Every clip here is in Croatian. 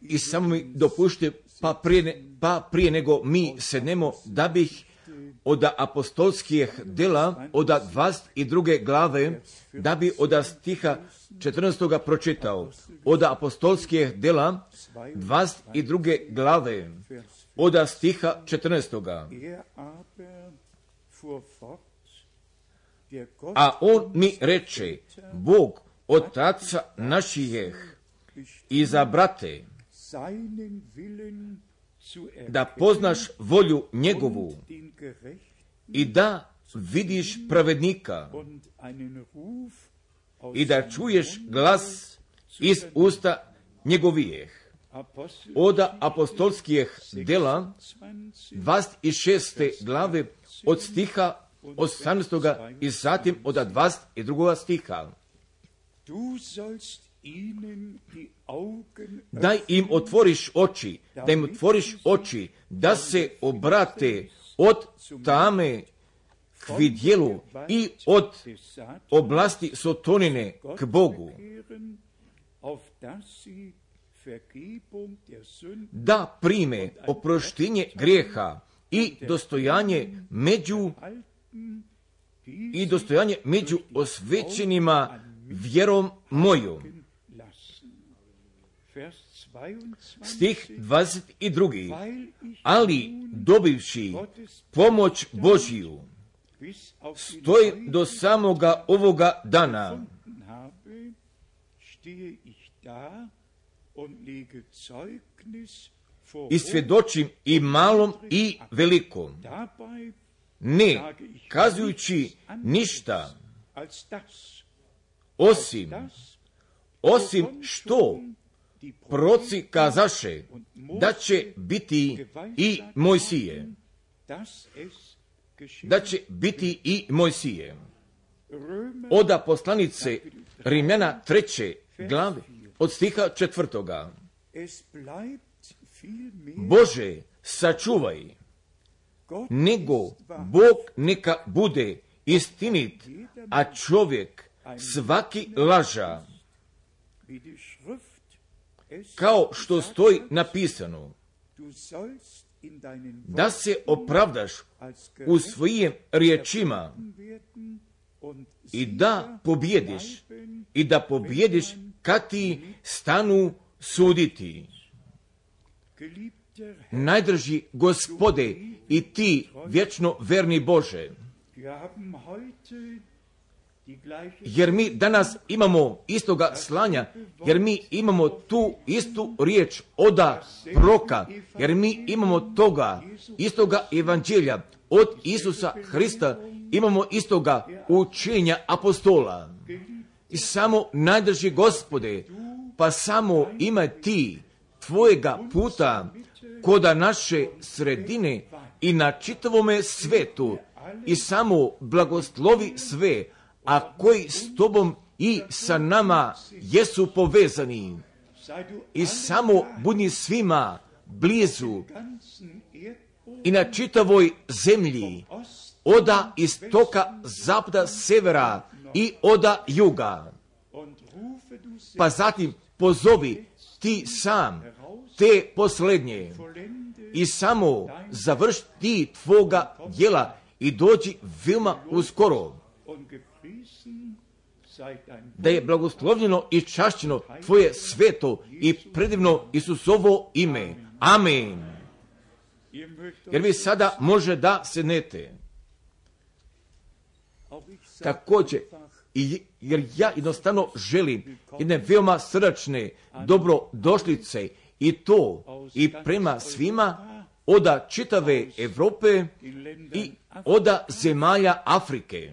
I samo mi dopušte, pa prije, pa prije nego mi sednemo, da bih od apostolskih dela, od 22. glave, da bi od stiha 14. pročitao. Od apostolskih dela, 22. glave, od stiha 14. Er aber fuhr fort, der Gott A on mi reče, Bog, otaca naših i za brate, da poznaš volju njegovu i da vidiš pravednika i da čuješ glas iz usta njegovijeh. Apostel Od apostolskih dela 20 26. glave od stiha 18. i zatim od 22. stiha. Daj im otvoriš oči, da im otvoriš oči, da se obrate od tame k vidjelu i od oblasti sotonine k Bogu, da prime oproštenje grijeha i dostojanje među i dostojanje među osvećenima vjerom mojom. Lassen. Vers 22. Stih 22. Weil ich Ali dobivši pomoć Božiju, stoj do samoga ovoga dana. I svjedočim i malom i velikom, ne kazujući ništa, osim, osim što proci kazaše da će biti i Mojsije, da će biti i Mojsije. Oda poslanice Rimljana treće glave od stiha četvrtoga. Bože, sačuvaj, nego. Bog neka bude istinit, a čovjek svaki laža, kao što stoji napisano, da se opravdaš u svojim riječima i da pobjediš, i da pobjediš kad ti stanu suditi. Najdrži gospode i ti vječno verni Bože, jer mi danas imamo istoga slanja, jer mi imamo tu istu riječ oda proka, jer mi imamo toga istoga evanđelja od Isusa Hrista, imamo istoga učenja apostola. I samo najdrži gospode, pa samo ima ti tvojega puta koda naše sredine i na čitavome svetu i samo blagoslovi sve, a koji s tobom i sa nama jesu povezani. I samo budi svima blizu i na čitavoj zemlji, oda istoka, zapada, severa i oda juga. Pa zatim pozovi ti sam te poslednje i samo završ ti tvoga djela i dođi veoma uskoro. Da je blagoslovljeno i čašćeno tvoje sveto i predivno Isusovo ime. Amen. Jer vi sada može da sednete. Također, jer ja jednostavno želim jedne veoma srdačne dobrodošlice i to i prema svima oda čitave Europe i oda zemalja Afrike,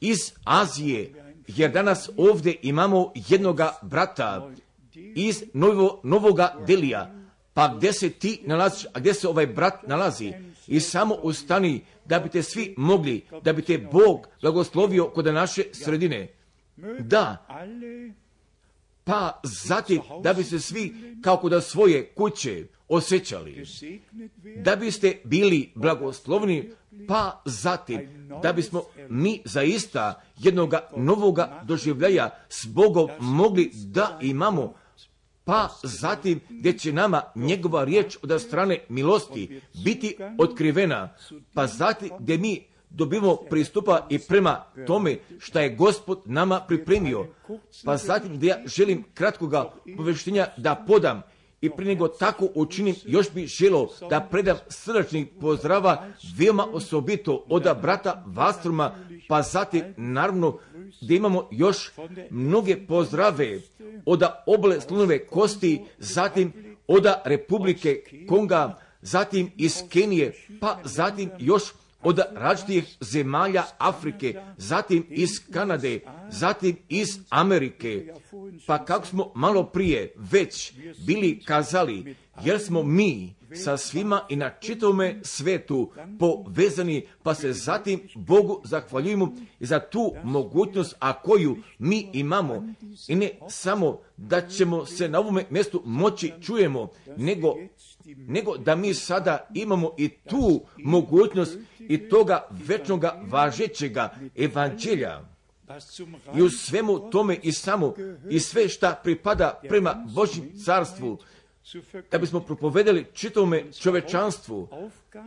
iz Azije, jer danas ovdje imamo jednoga brata iz novo, Novoga Delija, pa gdje se ti nalaziš, a gdje se ovaj brat nalazi, i samo ustani da biste svi mogli, da bi te Bog blagoslovio kod naše sredine. Da, pa zatim da bi se svi kao kod svoje kuće osjećali, da biste bili blagoslovni, pa zatim da bismo mi zaista jednoga novoga doživljaja s Bogom mogli da imamo, pa zatim gdje će nama njegova riječ od strane milosti biti otkrivena, pa zatim gdje mi dobimo pristupa i prema tome što je gospod nama pripremio. Pa zatim gdje ja želim kratkoga poveštenja da podam i prije nego tako učinim, još bi želo da predam srdačnih pozdrava veoma osobito od brata Vastruma, pa zatim naravno gdje imamo još mnoge pozdrave od obole slunove kosti, zatim od Republike Konga, zatim iz Kenije, pa zatim još od različitih zemalja Afrike, zatim iz Kanade, zatim iz Amerike. Pa kako smo malo prije već bili kazali, jer smo mi sa svima i na čitavome svetu povezani, pa se zatim Bogu zahvaljujemo za tu mogućnost, a koju mi imamo. I ne samo da ćemo se na ovome mjestu moći čujemo, nego, nego da mi sada imamo i tu mogućnost i toga večnoga važećega evanđelja. I u svemu tome i samo i sve šta pripada prema Božjem carstvu, da bismo propovedali čitavome čovečanstvu,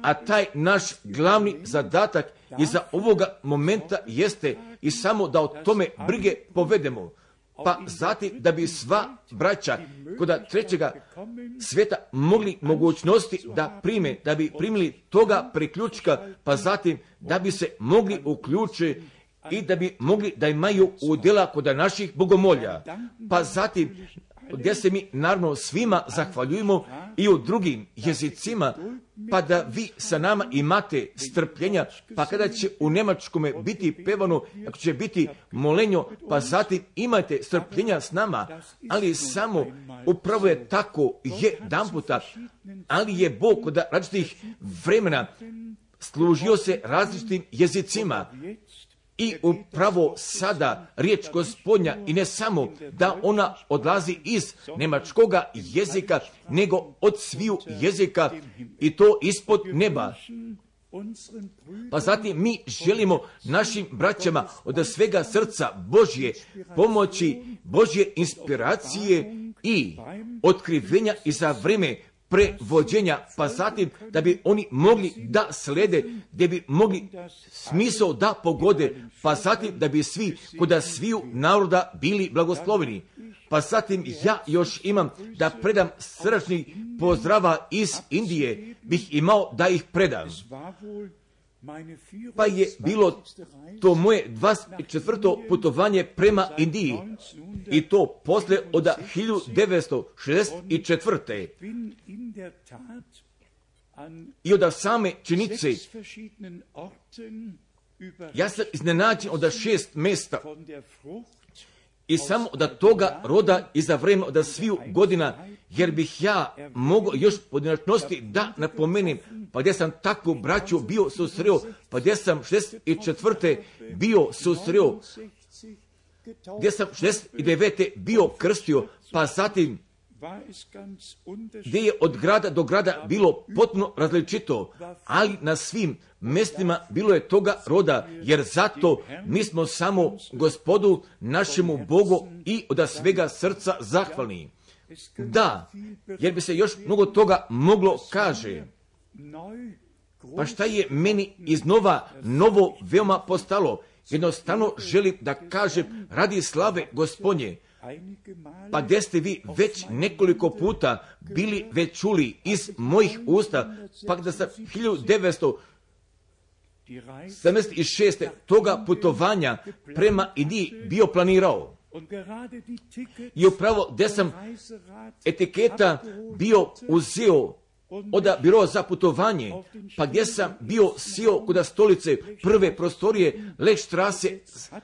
a taj naš glavni zadatak iza ovoga momenta jeste i samo da o tome brige povedemo. Pa zatim da bi sva braća kod trećega sveta mogli mogućnosti da prime, da bi primili toga priključka, pa zatim da bi se mogli uključiti i da bi mogli da imaju udjela kod naših bogomolja. Pa zatim gdje se mi naravno svima zahvaljujemo i u drugim jezicima, pa da vi sa nama imate strpljenja, pa kada će u Njemačkome biti pevano, ako će biti molenjo, pa zatim imate strpljenja s nama, ali samo upravo je tako jedan puta, ali je Bog kod različitih vremena služio se različitim jezicima i upravo sada riječ gospodnja i ne samo da ona odlazi iz nemačkoga jezika, nego od sviju jezika i to ispod neba. Pa zatim mi želimo našim braćama od svega srca Božje pomoći, Božje inspiracije i otkrivenja i za vreme prevođenja, pa da bi oni mogli da slede, gdje bi mogli smisao da pogode, pa da bi svi kod sviju naroda bili blagosloveni. Pa zatim ja još imam da predam srčni pozdrava iz Indije, bih imao da ih predam. Pa je bilo to moje 24. putovanje prema Indiji i to posle od 1964. I od same činice ja sam iznenađen od šest mesta i samo da toga roda i za vreme od sviju godina, jer bih ja mogao još pojedinačnosti da napomenem, pa gdje sam takvu braću bio susreo, pa gdje sam 64. bio susreo, gdje sam 69. bio krstio, pa zatim gdje je od grada do grada bilo potpuno različito, ali na svim mjestima bilo je toga roda, jer zato mi smo samo gospodu našemu Bogu i od svega srca zahvalni. Da, jer bi se još mnogo toga moglo kaže. Pa šta je meni iznova novo veoma postalo? Jednostavno želim da kažem radi slave gospodnje, pa gdje ste vi već nekoliko puta bili već čuli iz mojih usta, pa da sam 1976. toga putovanja prema Indiji bio planirao. I upravo gdje sam etiketa bio uzeo od biro za putovanje, pa gdje sam bio sio kod stolice prve prostorije Leć trase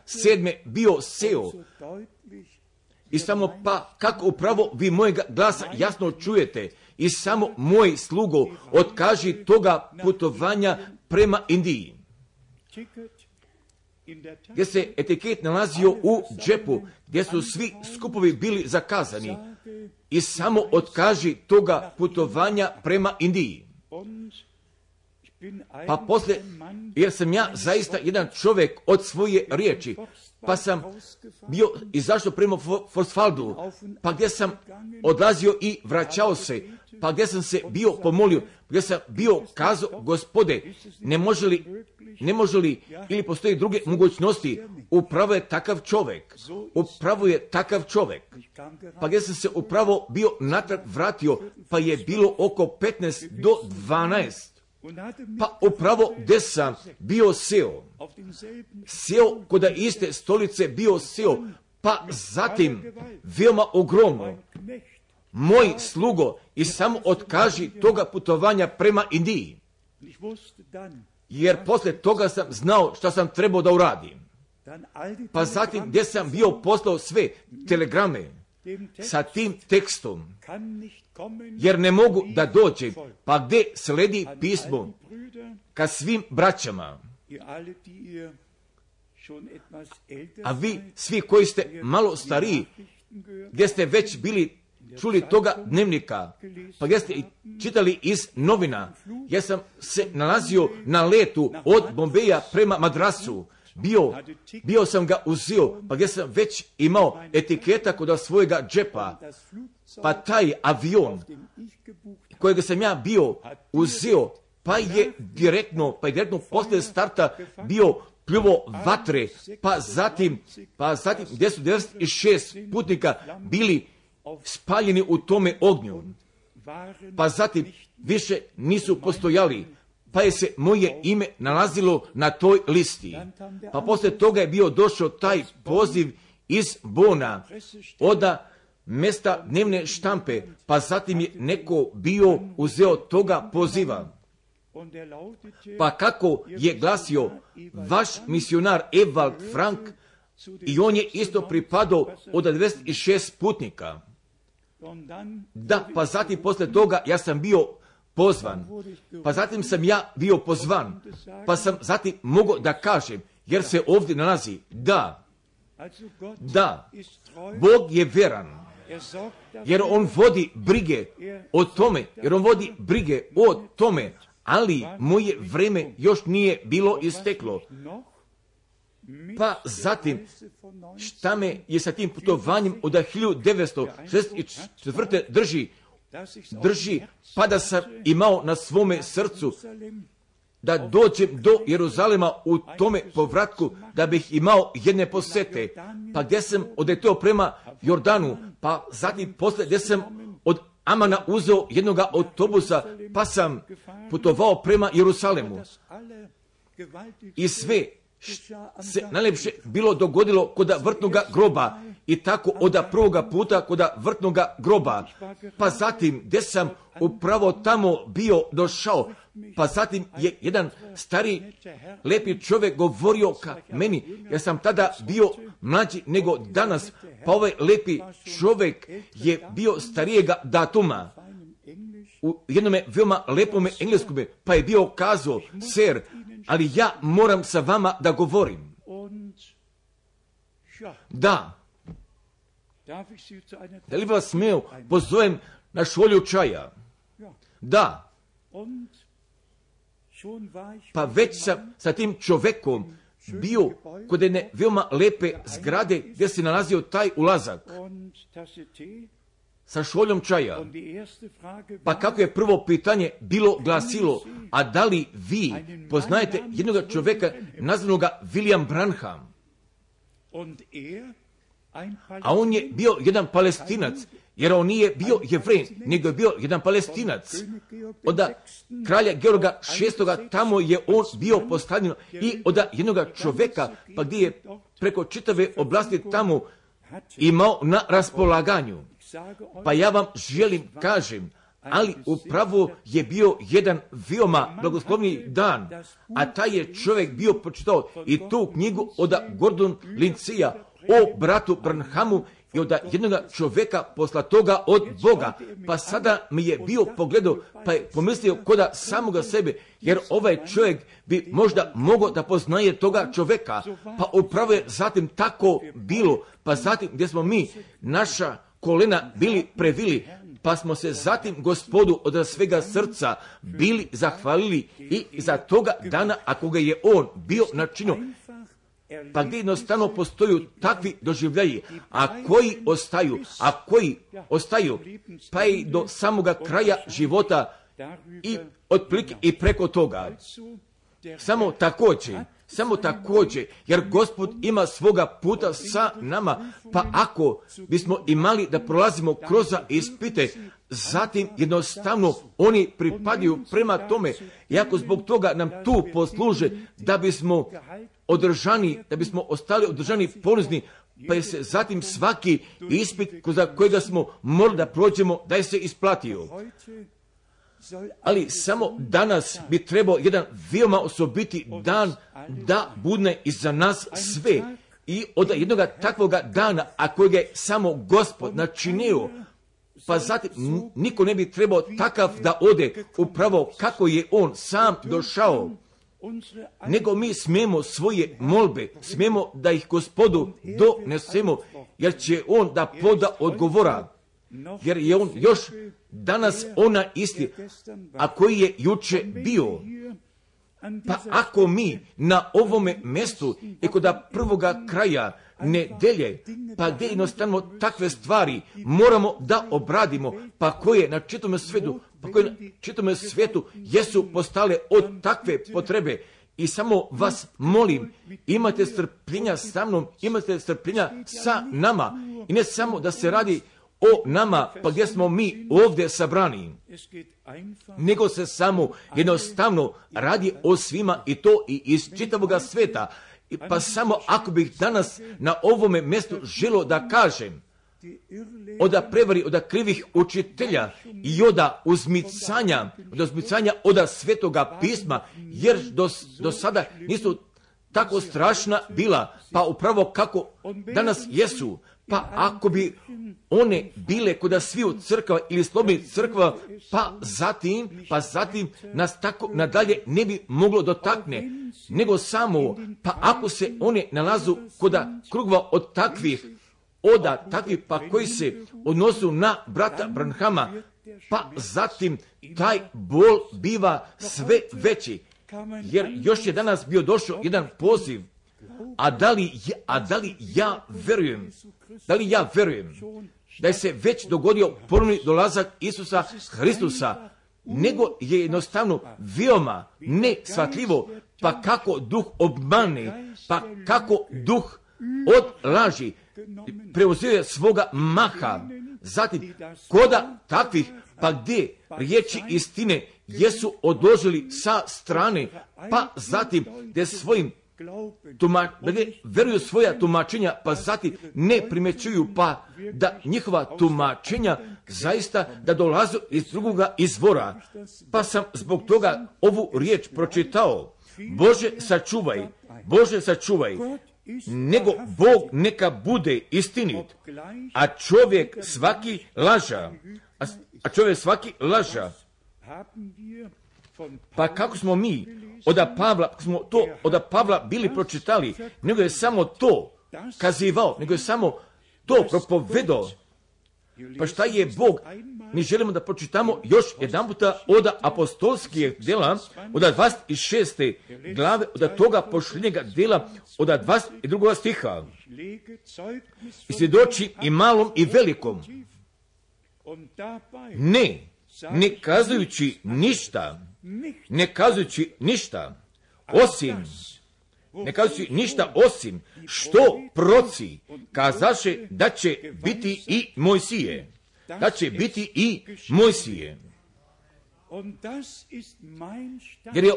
sedme bio seo. I samo pa kako upravo vi mojega glasa jasno čujete i samo moj slugo otkaži toga putovanja prema Indiji. Gdje se etiket nalazio u džepu, gdje su svi skupovi bili zakazani i samo otkaži toga putovanja prema Indiji. Pa poslije, jer sam ja zaista jedan čovjek od svoje riječi, pa sam bio izašao prema Forsfaldu, pa gdje sam odlazio i vraćao se, pa gdje sam se bio pomolio, gdje sam bio kazao, gospode, ne može li, ne može li, ili postoje druge mogućnosti, upravo je takav čovjek, upravo je takav čovjek. Pa gdje sam se upravo bio natrag vratio, pa je bilo oko 15 do 12. Pa upravo gdje sam bio seo, seo kod iste stolice bio seo, pa zatim veoma ogromno, moj slugo i samo otkaži toga putovanja prema Indiji. Jer poslije toga sam znao što sam trebao da uradim. Pa zatim gdje sam bio poslao sve telegrame sa tim tekstom, jer ne mogu da dođem, pa gdje sledi pismo? ka svim braćama. A vi, svi koji ste malo stariji, gdje ste već bili čuli toga dnevnika, pa gdje ste čitali iz novina, ja sam se nalazio na letu od Bombeja prema Madrasu, bio, bio sam ga uzio, pa gdje sam već imao etiketa kod svojega džepa, pa taj avion kojeg sam ja bio uzio, pa je direktno, pa je direktno posle starta bio pljuvo vatre, pa zatim, pa zatim gdje su 96 putnika bili spaljeni u tome ognju, pa zatim više nisu postojali, pa je se moje ime nalazilo na toj listi. Pa poslije toga je bio došao taj poziv iz Bona, oda mesta dnevne štampe, pa zatim je neko bio uzeo toga poziva. Pa kako je glasio vaš misionar Evald Frank i on je isto pripadao od 96 putnika. Da, pa zatim posle toga ja sam bio pozvan, pa zatim sam ja bio pozvan, pa sam zatim mogao da kažem, jer se ovdje nalazi, da, da, Bog je veran, jer on vodi brige o tome, jer on vodi brige o tome, ali moje vreme još nije bilo isteklo. Pa zatim, šta me je sa tim putovanjem od 1964. drži, drži, pa da sam imao na svome srcu da dođem do Jeruzalema u tome povratku, da bih imao jedne posete. Pa gdje sam odeteo prema Jordanu, pa zatim posle gdje sam od Amana uzeo jednog autobusa, pa sam putovao prema Jerusalemu. I sve se najlepše bilo dogodilo kod vrtnoga groba i tako od prvoga puta kod vrtnoga groba. Pa zatim, gdje sam upravo tamo bio došao, pa zatim je jedan stari lepi čovjek govorio ka meni, ja sam tada bio mlađi nego danas, pa ovaj lepi čovjek je bio starijega datuma u jednome veoma lepome engleskome, pa je bio kazao, ser, ali ja moram sa vama da govorim. Da. Da li vas smeo pozovem na šolju čaja? Da. Pa već sam sa tim čovekom bio kod jedne veoma lepe zgrade gdje se nalazio taj ulazak sa šoljom čaja. Pa kako je prvo pitanje bilo glasilo, a da li vi poznajete jednog čovjeka nazvanog William Branham? A on je bio jedan palestinac, jer on nije bio jevrej, nego je bio jedan palestinac. Od kralja Georga VI. tamo je on bio postavljen i od jednog čovjeka, pa gdje je preko čitave oblasti tamo imao na raspolaganju. Pa ja vam želim kažem, ali upravo je bio jedan veoma blagoslovni dan, a taj je čovjek bio počitao i tu knjigu od Gordon Lincija o bratu Branhamu i od jednog čovjeka posla toga od Boga. Pa sada mi je bio pogledao, pa je pomislio koda samoga sebe, jer ovaj čovjek bi možda mogao da poznaje toga čovjeka. Pa upravo je zatim tako bilo, pa zatim gdje smo mi, naša kolena bili previli, pa smo se zatim gospodu od svega srca bili zahvalili i za toga dana, ako ga je on bio načinio, pa gdje jednostavno postoju takvi doživljaji, a koji ostaju, a koji ostaju, pa i do samoga kraja života i otprilike i preko toga. Samo također, samo također, jer gospod ima svoga puta sa nama, pa ako bismo imali da prolazimo kroz ispite, zatim jednostavno oni pripadaju prema tome, i ako zbog toga nam tu posluže, da bismo održani, da bismo ostali održani ponizni, pa je se zatim svaki ispit za kojega smo morali da prođemo, da je se isplatio. Ali samo danas bi trebao jedan veoma osobiti dan da budne iza nas sve. I od jednog takvoga dana, a kojega je samo gospod načinio, pa zatim niko ne bi trebao takav da ode upravo kako je on sam došao, nego mi smijemo svoje molbe, smijemo da ih gospodu donesemo, jer će on da poda odgovora, jer je on još danas ona isti, a koji je juče bio. Pa ako mi na ovome mjestu i kod prvoga kraja nedelje, pa gdje jednostavno takve stvari moramo da obradimo, pa koje na čitome svijetu, pa koje na čitome svijetu jesu postale od takve potrebe. I samo vas molim, imate strpljenja sa mnom, imate strpljenja sa nama. I ne samo da se radi o nama, pa gdje smo mi ovdje sabrani, nego se samo jednostavno radi o svima i to i iz čitavog sveta. Pa samo ako bih danas na ovome mjestu želo da kažem, oda prevari, oda krivih učitelja i oda uzmicanja, od uzmicanja oda svetoga pisma, jer do, do sada nisu tako strašna bila, pa upravo kako danas jesu, pa ako bi one bile kod sviju crkva ili slobodnih crkva, pa zatim, pa zatim nas tako nadalje ne bi moglo dotakne, nego samo, pa ako se one nalazu kod krugva od takvih, oda takvih pa koji se odnosu na brata Branhama, pa zatim taj bol biva sve veći. Jer još je danas bio došao jedan poziv, a da li, a da li ja verujem, da li ja verujem da je se već dogodio ponovni dolazak Isusa Hristusa, nego je jednostavno veoma nesvatljivo, pa kako duh obmane, pa kako duh od laži preuzio svoga maha, zatim koda takvih, pa gdje riječi istine jesu odložili sa strane, pa zatim gdje svojim tuma, da veruju svoja tumačenja, pa zatim ne primećuju, pa da njihova tumačenja zaista da dolazu iz drugoga izvora. Pa sam zbog toga ovu riječ pročitao. Bože sačuvaj, Bože sačuvaj, nego Bog neka bude istinit, a čovjek svaki laža, a čovjek svaki laža. Pa kako smo mi od Pavla, smo to od Pavla bili pročitali, nego je samo to kazivao, nego je samo to propovedao. Pa šta je Bog? Mi želimo da pročitamo još jedan puta od apostolskih dela, od 26. glave, od toga pošljenjega dela, od 22. stiha. I svjedoči i malom i velikom. Ne, ne kazujući ništa, ne kazujući ništa, osim, ne kazujući ništa osim što proci kazaše da će biti i Mojsije, da će biti i Mojsije. Jer je,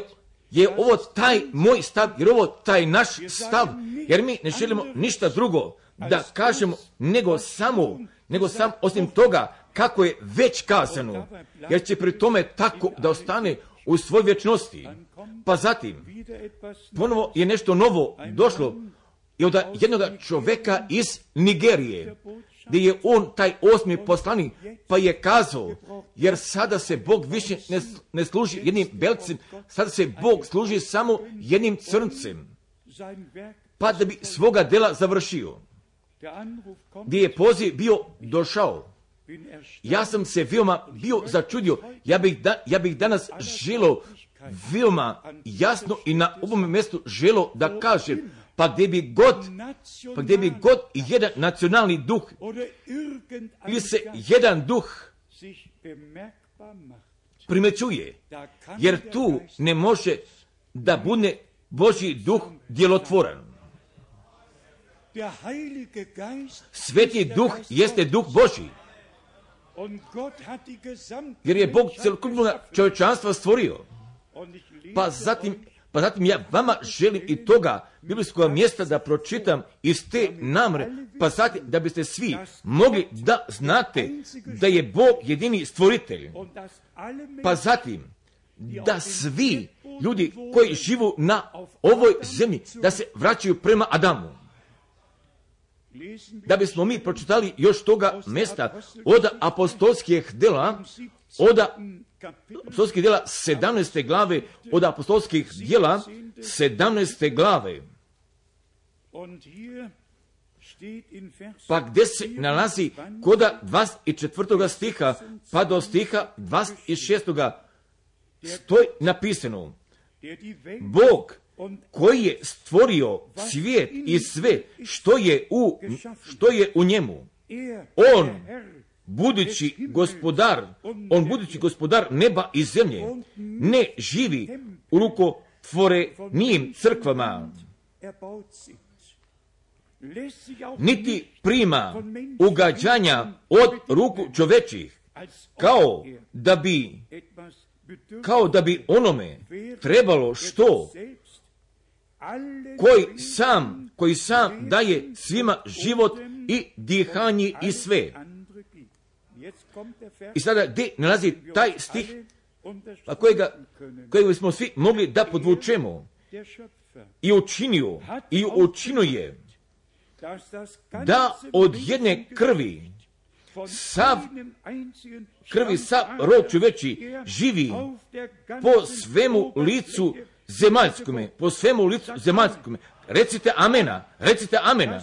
je ovo taj moj stav, jer ovo taj naš stav, jer mi ne želimo ništa drugo da kažemo nego samo, nego sam osim toga kako je već kazano, jer će pri tome tako da ostane u svoj vječnosti. Pa zatim, ponovo je nešto novo došlo i od jednog čoveka iz Nigerije, gdje je on taj osmi poslanik, pa je kazao, jer sada se Bog više ne, ne služi jednim belcem, sada se Bog služi samo jednim crncem, pa da bi svoga dela završio. Gdje je poziv bio došao, ja sam se veoma bio začudio. Ja bih, da, ja bih danas želo veoma jasno i na ovom mjestu želo da kažem, pa gdje bi god, pa gdje bi god jedan nacionalni duh ili se jedan duh primećuje, jer tu ne može da bude Boži duh djelotvoran. Sveti duh jeste duh Boži. Jer je Bog celokupno čovječanstva stvorio. Pa zatim, pa zatim ja vama želim i toga biblijskog mjesta da pročitam iz te namre, pa zatim da biste svi mogli da znate da je Bog jedini stvoritelj. Pa zatim da svi ljudi koji živu na ovoj zemlji, da se vraćaju prema Adamu da bismo mi pročitali još toga mesta od apostolskih dela, od apostolskih dela 17. glave, od apostolskih djela 17. glave. Pa gdje se nalazi koda 24. stiha pa do stiha 26. stoji napisano Bog koji je stvorio svijet i sve što je u, što je u njemu. On, budući gospodar, on budući gospodar neba i zemlje, ne živi u njim crkvama, niti prima ugađanja od ruku čovečih, kao da bi kao da bi onome trebalo što koji sam, koji sam daje svima život i dihanje i sve. I sada gdje nalazi taj stih a kojega, kojega smo svi mogli da podvučemo i učinio i učinuje da od jedne krvi sav krvi sav rod čoveči živi po svemu licu zemaljskome, po svemu licu zemaljskome. Recite amena, recite amena.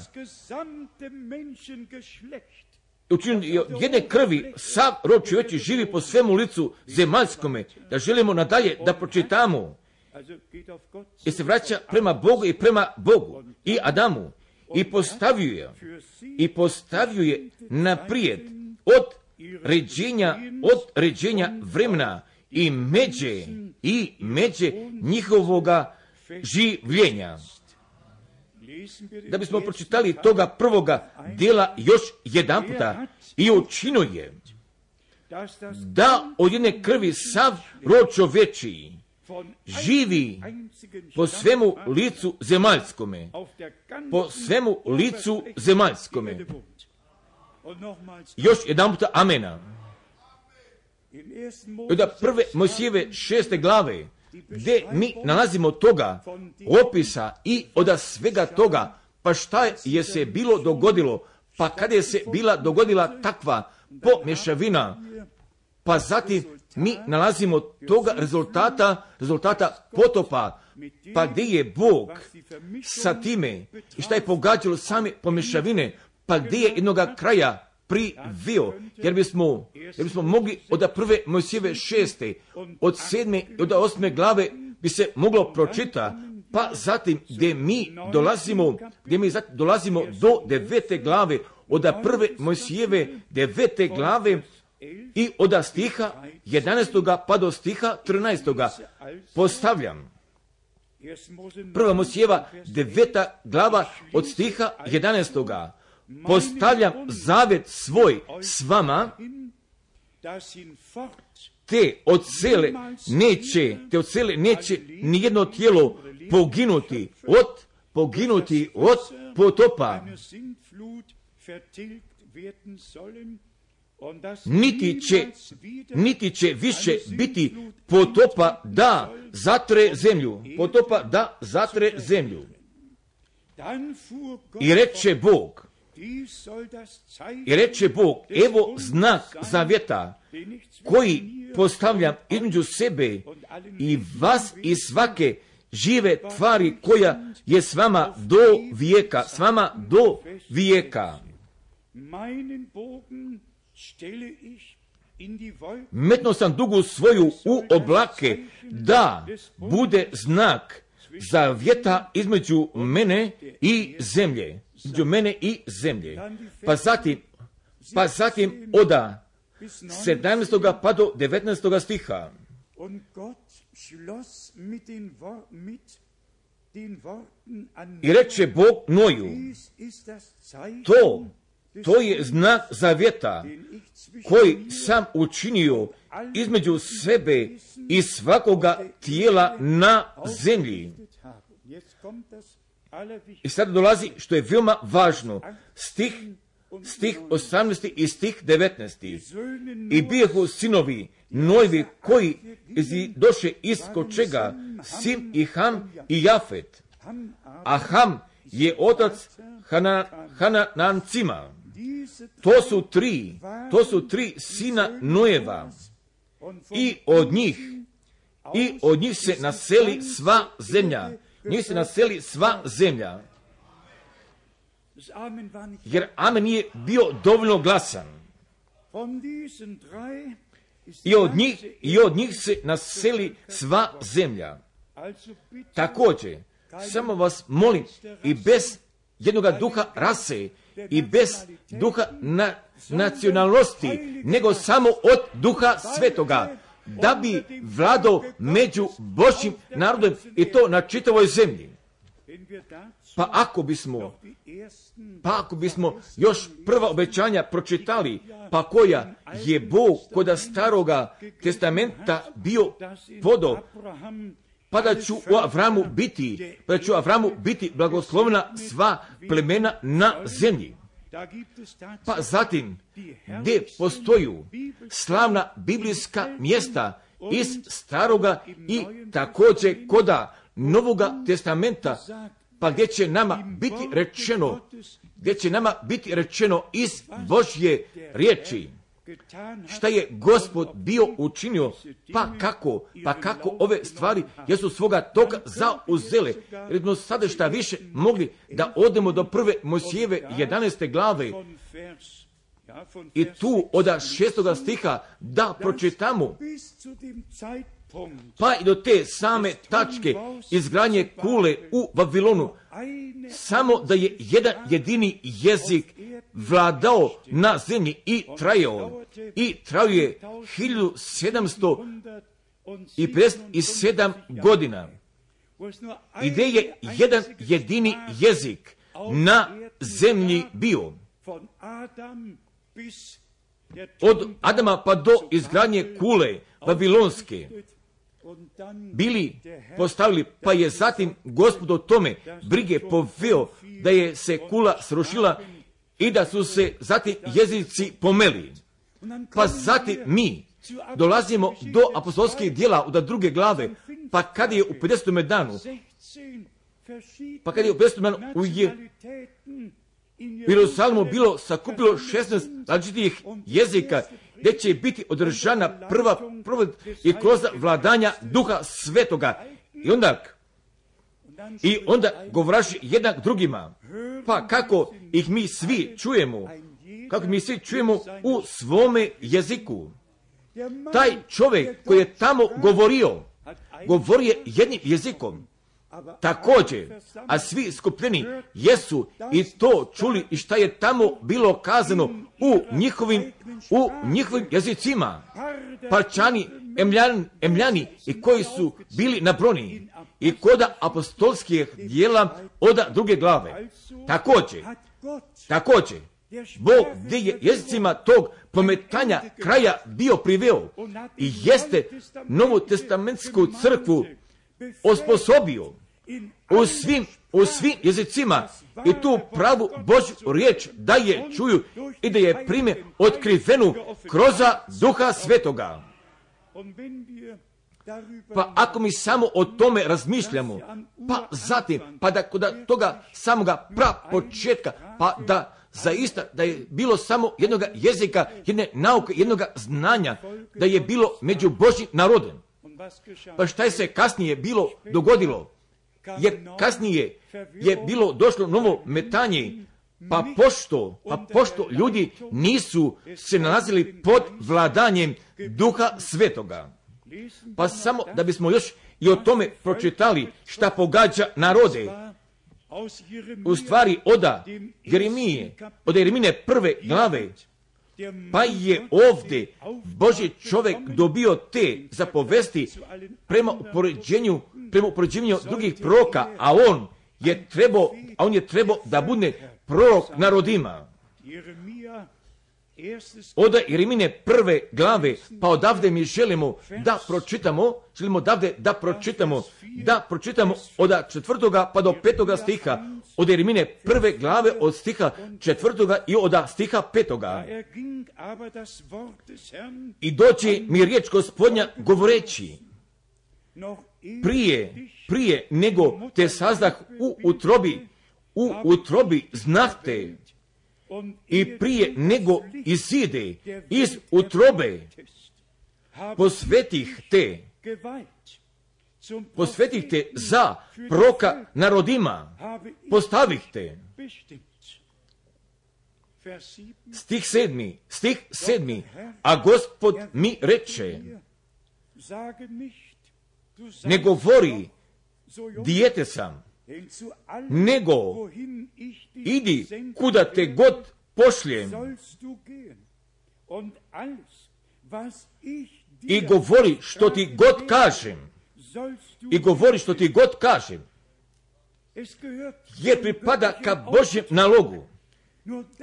Učinio jedne krvi, sav rod čovječi živi po svemu licu zemaljskome, da želimo nadalje da pročitamo. I se vraća prema Bogu i prema Bogu i Adamu i postavio je i postavio je naprijed od ređenja, od ređenja vremena i međe i međe njihovoga življenja. Da bismo pročitali toga prvoga dijela još jedan puta i učinuje da od jedne krvi sav rod čoveči živi po svemu licu zemaljskome, po svemu licu zemaljskome. Još jedan puta amena od prve Mojsijeve šeste glave, gdje mi nalazimo toga opisa i od svega toga, pa šta je se bilo dogodilo, pa kada je se bila dogodila takva pomješavina, pa zatim mi nalazimo toga rezultata, rezultata potopa, pa gdje je Bog sa time i šta je pogađalo same pomješavine, pa gdje je jednoga kraja privio, jer bismo, jer bismo mogli od prve Mojsijeve šeste, od sedme i od osme glave bi se moglo pročita, pa zatim gdje mi dolazimo, gdje mi dolazimo do devete glave, od prve Mojsijeve devete glave i od stiha 11. pa do stiha 13. postavljam. Prva Mojsijeva deveta glava od stiha 11 postavljam zavet svoj s vama, te od cele neće, te od cele neće nijedno tijelo poginuti od, poginuti od potopa. Niti će, niti će više biti potopa da zatre zemlju. Potopa da zatre zemlju. I reče Bog, i reče Bog, evo znak zavjeta koji postavljam između sebe i vas i svake žive tvari koja je s vama do vijeka, s vama do vijeka. Metno sam dugu svoju u oblake da bude znak zavjeta između mene i zemlje. Između mene i zemlje. Pa zatim, pa zatim oda 17. pa do 19. stiha. I reče Bog Noju, to, to je znak zavjeta koji sam učinio između sebe i svakoga tijela na zemlji. I sad dolazi što je veoma važno. Stih, stih 18. i stih 19. Söhne I bijehu sinovi Nojvi koji doše isko čega, Sim i Ham i Jafet. A Ham je otac Hana, Hananancima. diese To su tri, to su tri sina Nojeva. I od njih, i od njih se naseli sva zemlja. Njih se naseli sva zemlja. Jer Amen nije bio dovoljno glasan. I od njih, i od njih se naseli sva zemlja. Također, samo vas molim, i bez jednoga duha rase, i bez duha na, nacionalnosti, nego samo od duha svetoga, da bi vladao među Božjim narodom i to na čitavoj zemlji. Pa ako bismo Pa ako bismo još prva obećanja pročitali, pa koja je Bog koda staroga testamenta bio podo, pa da ću u Avramu biti, pa da ću Avramu biti blagoslovna sva plemena na zemlji. Pa zatim, gdje postoju slavna biblijska mjesta iz staroga i također koda novoga testamenta, pa gdje će nama biti rečeno, gdje će nama biti rečeno iz Božje riječi. Šta je gospod bio učinio, pa kako, pa kako ove stvari jesu svoga toga zauzele. Jer smo sada šta više mogli da odemo do prve Mosijeve 11. glave i tu od šestoga stiha da pročitamo pa i do te same tačke izgradnje kule u Vavilonu, samo da je jedan jedini jezik vladao na zemlji i trajao. I trajao je 1757 godina. wo es nur I gdje je jedan jedini jezik na zemlji bio. Od Adama pa do izgradnje kule Vavilonske. Bili postavili, pa je zatim gospod o tome brige poveo da je se kula srušila i da su se zatim jezici pomeli. Pa zatim mi dolazimo do apostolskih dijela u druge glave, pa kad je u 50. danu, 16 verschiedene pa kad je u 50. danu u Je- u Jerusalimu bilo sakupilo 16 različitih jezika, gdje će biti održana prva provod i kroz vladanja duha svetoga. I onda I onda govraši jednak drugima. Pa kako ih mi svi čujemo, kako mi svi čujemo u svome jeziku. Taj čovjek koji je tamo govorio, je jednim jezikom. Također, a svi skupljeni jesu i to čuli i šta je tamo bilo kazano u njihovim, u njihovim jezicima. Parčani, emljani, emljani i koji su bili na broni i koda apostolskih dijela oda druge glave. Također, također, Bog gdje je jezicima tog pometanja kraja bio priveo i jeste novu testamentsku crkvu osposobio u svim, u svim jezicima i tu pravu Božju riječ da je čuju i da je prime otkrivenu kroz duha svetoga. Pa ako mi samo o tome razmišljamo, pa zatim, pa da kod toga samoga pra početka, pa da zaista da je bilo samo jednog jezika, jedne nauke, jednog znanja, da je bilo među was geschah, Pa šta je se kasnije bilo dogodilo? Jer kasnije je bilo došlo novo metanje, pa pošto, pa pošto ljudi nisu se nalazili pod vladanjem duha svetoga. Pa samo da bismo još i o tome pročitali šta pogađa narode. U stvari oda Jeremije, od Jeremine prve glave, pa je ovdje Boži čovjek dobio te zapovesti prema upoređenju, prema upoređenju drugih proroka, a on je trebao, a on je trebao da bude prorok narodima. Od Jeremine prve glave, pa odavde mi želimo da pročitamo, želimo odavde da pročitamo, da pročitamo od četvrtoga pa do petoga stiha, od Jeremine prve glave od stiha četvrtoga i od stiha petoga. I doći mi riječ gospodnja govoreći, prije, prije nego te sazdah u utrobi, u utrobi znahte, i prije nego izide iz utrobe, posvetih te, posvetih te za proka narodima, postavih te. Stih sedmi, stih sedmi, a gospod mi reče, ne govori, dijete sam, nego idi kuda te god pošljem. I govori što ti god kažem. I govori što ti god kažem. Jer pripada ka Božjem nalogu.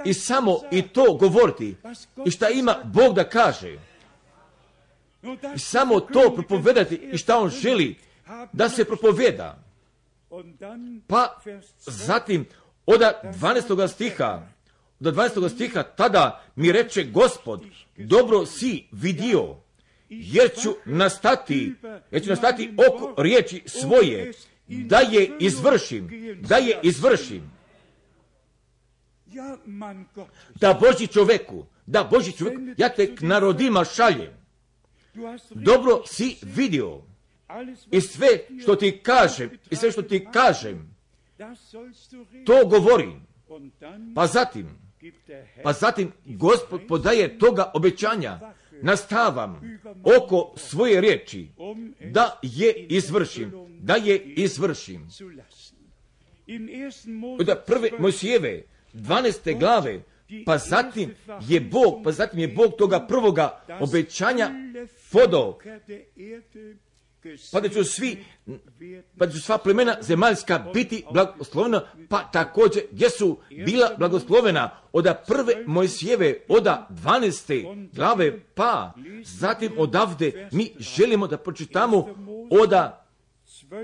I samo i to govoriti. I šta ima Bog da kaže i samo to propovedati i šta on želi da se propoveda pa zatim od 12. stiha, do 12. stiha, tada mi reče gospod, dobro si vidio, jer ću nastati, jer ću nastati oko riječi svoje, da je izvršim, da je izvršim. Da Boži čoveku, da Boži čoveku, ja te k narodima šaljem. Dobro si vidio, i sve što ti kažem, i sve što ti kažem, to govorim. Pa zatim, pa zatim Gospod podaje toga obećanja, nastavam oko svoje riječi, da je izvršim, da je izvršim. Od prve Mojsijeve, 12. glave, pa zatim je Bog, pa zatim je Bog toga prvoga obećanja podao. pa da ću svi, pa da ću sva plemena zemaljska biti blagoslovena, pa također gdje su bila blagoslovena od prve Mojsijeve, od 12. glave, pa. Zatim odavde mi želimo da pročitamo od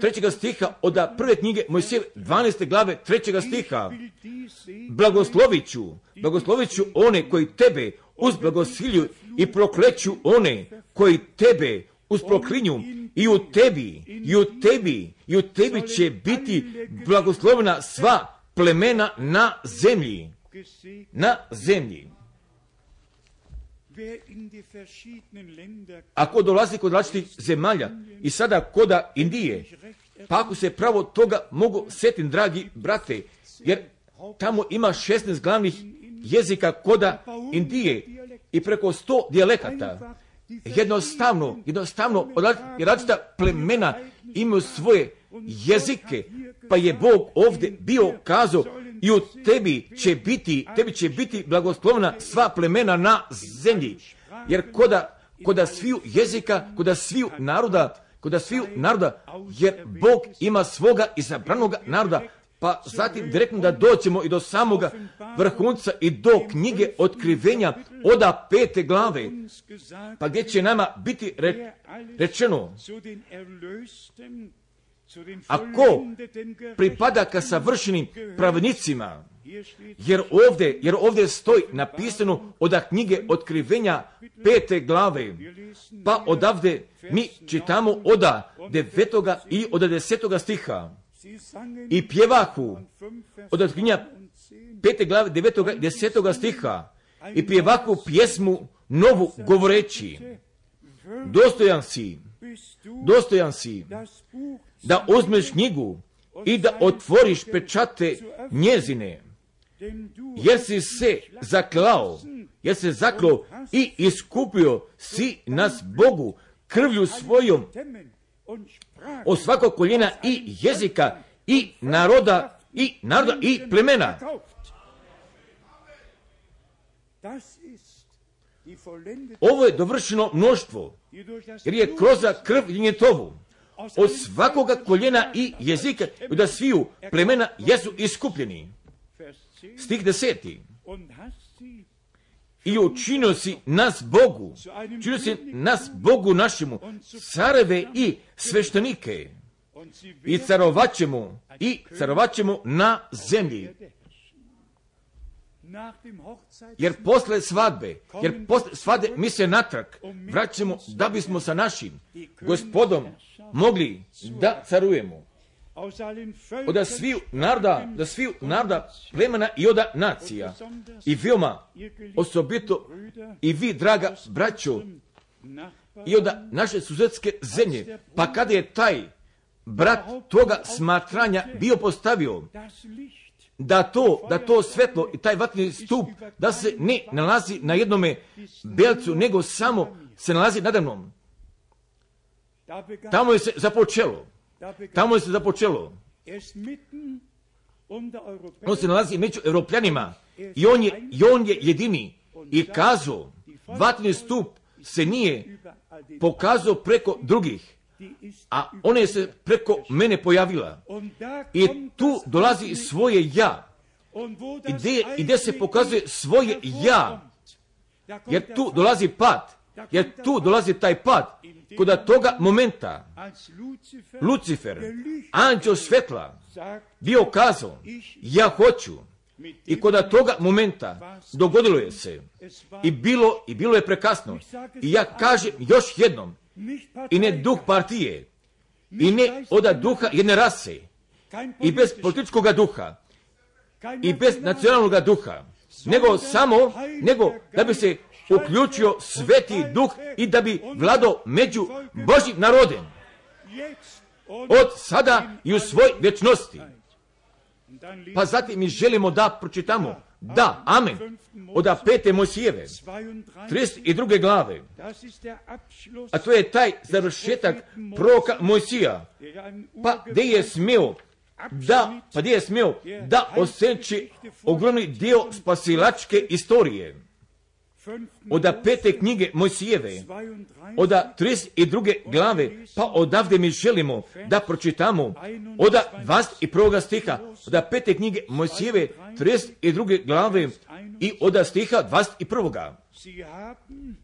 trećega stiha, od prve knjige Mojsijeve, 12. glave, trećega stiha. Blagoslovit ću, blagoslovit ću one koji tebe uz blagosilju i prokleću one koji tebe uz proklinju i u tebi, i u tebi, i u tebi će biti blagoslovena sva plemena na zemlji. Na zemlji. Ako dolazi kod različitih zemalja i sada koda Indije, pa ako se pravo toga mogu setim, dragi brate, jer tamo ima 16 glavnih jezika koda Indije i preko 100 dijalekata. Jednostavno, jednostavno, različita plemena imaju svoje jezike, pa je Bog ovdje bio kazao i u tebi će biti, tebi će biti blagoslovna sva plemena na zemlji. Jer koda, koda sviju jezika, koda sviju naroda, koda sviju naroda, jer Bog ima svoga izabranoga naroda, pa zatim direktno da doćemo i do samoga vrhunca i do knjige otkrivenja oda pete glave, pa gdje će nama biti rečeno, ako pripada ka savršenim pravnicima, jer ovdje, jer ovdje stoji napisano od knjige otkrivenja pete glave, pa odavde mi čitamo oda devetoga i od desetoga stiha. I pjevahu od otkrinja pete glave devetoga i desetoga stiha i pjevahu pjesmu novu govoreći. Dostojan si dostojan si da uzmeš knjigu i da otvoriš pečate njezine. Jer si se zaklao jer se zaklao i iskupio si nas Bogu krvlju svojom. Od svakog koljena i jezika i naroda i naroda i plemena. Ovo je dovršeno mnoštvo, jer je kroz krv Njetovu aus od svakoga koljena i jezika i da sviju plemena jesu iskupljeni. Vers 10, Stih deseti. I učinio si nas Bogu, učinio si nas Bogu našemu, careve i sveštenike. I carovaćemo, i carovaćemo na zemlji. Jer posle svadbe, jer posle svadbe mi se natrag vraćamo da bismo sa našim gospodom mogli da carujemo. aus allen Od Völkern sviju naroda, da sviju naroda, plemena i oda nacija. I veoma osobito i vi, draga braćo, i onda naše suzetske zemlje, pa kada je taj brat toga smatranja bio postavio da to, da to svetlo i taj vatreni stup, da se ne nalazi na jednome belcu, nego samo se nalazi nadamnom. Tamo je se započelo. Tamo je se započelo. On se nalazi među Europljanima i on je, i on je jedini i kazao, vatreni stup se nije pokazao preko drugih, a ona je se preko mene pojavila. I tu dolazi svoje ja, i gde se pokazuje svoje ja, jer tu dolazi pad, jer tu dolazi taj pad, kod toga momenta. Lucifer, anđeo svetla, bio kazao, ja hoću, i kod toga momenta dogodilo je se, i bilo, i bilo je prekasno, i ja kažem još jednom, i ne duh partije, i ne oda duha jedne rase, i bez političkog duha, i bez nacionalnog duha, nego samo, nego da bi se uključio sveti duh i da bi vladao među Božim narodem, od sada i u svoj vječnosti. Liest Pa zatim mi želimo da pročitamo, da, amen, od pete Mojsijeve, 32, 32. glave, a to je taj završetak der ein pa gdje je smio da, pa gdje je smio da oseći ogromni dio spasilačke istorije. Od pete knjige Mojsijeve, 32, od 32. glave, pa odavde mi želimo da pročitamo od 21. stiha, od pete knjige Mojsijeve, 32. glave i od stiha 21. Sie haben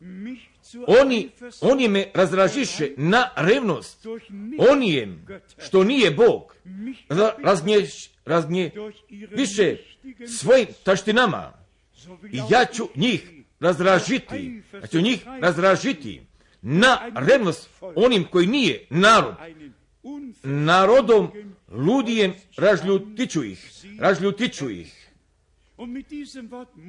mich zu Oni, oni me razražiše na revnost, onijem što nije Bog, raznje, ihre više svojim taštinama i ja ću njih razražiti, ja ću njih razražiti na revnost onim koji nije narod, narodom ludijem razljutiću ih, razljutiću ih.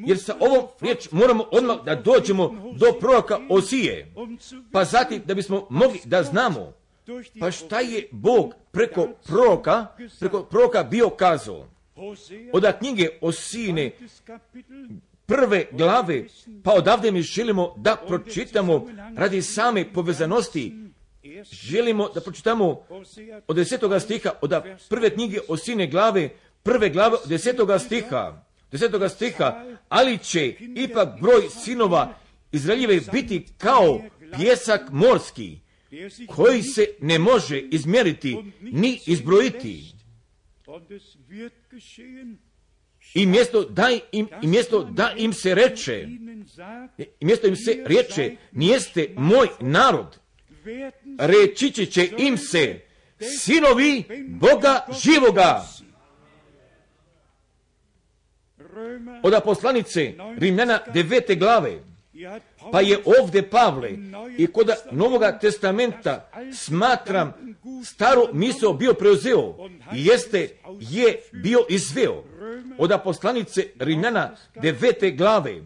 Jer sa ovom riječ moramo odmah da dođemo do proroka Osije, pa zatim da bismo mogli da znamo pa šta je Bog preko proroka, preko proroka bio kazao. Hosea, Od knjige zweites Kapitel, prve glave, pa odavde mi želimo da pročitamo radi same povezanosti, želimo da pročitamo od desetoga stiha, od prve knjige Osine glave, prve glave od desetoga stiha, desetoga stiha, ali će ipak broj sinova Izraeljeve biti kao pjesak morski, koji se ne može izmjeriti ni izbrojiti. I mjesto da im, i mjesto da im se reče, i mjesto im se reče, nijeste moj narod, reći će im se, sinovi Boga živoga. Od poslanice Rimljana devete glave, pa je ovdje Pavle i kod Novoga testamenta smatram staru misao bio preuzeo i jeste je bio izveo. Od poslanice Rimljana devete glave,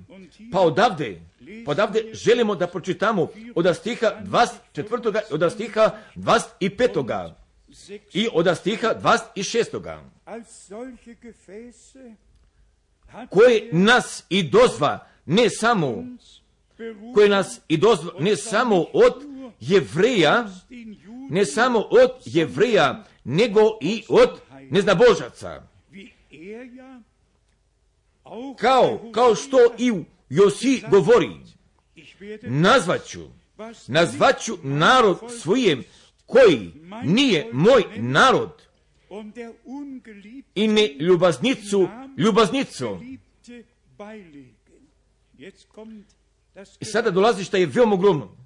pa odavde, pa odavde želimo da pročitamo od stiha 24. i od stiha 25. i od stiha 26. als solche Gefäße hat koje nas i dozva ne samo koje nas i dozva ne samo od jevreja ne samo od jevreja, nego i od neznabožaca. Kao, kao što i Josi govori, nazvaću, nazvaću narod svojem koji nije moj narod i ne ljubaznicu Namen I sada dolazi što je veoma ogromno.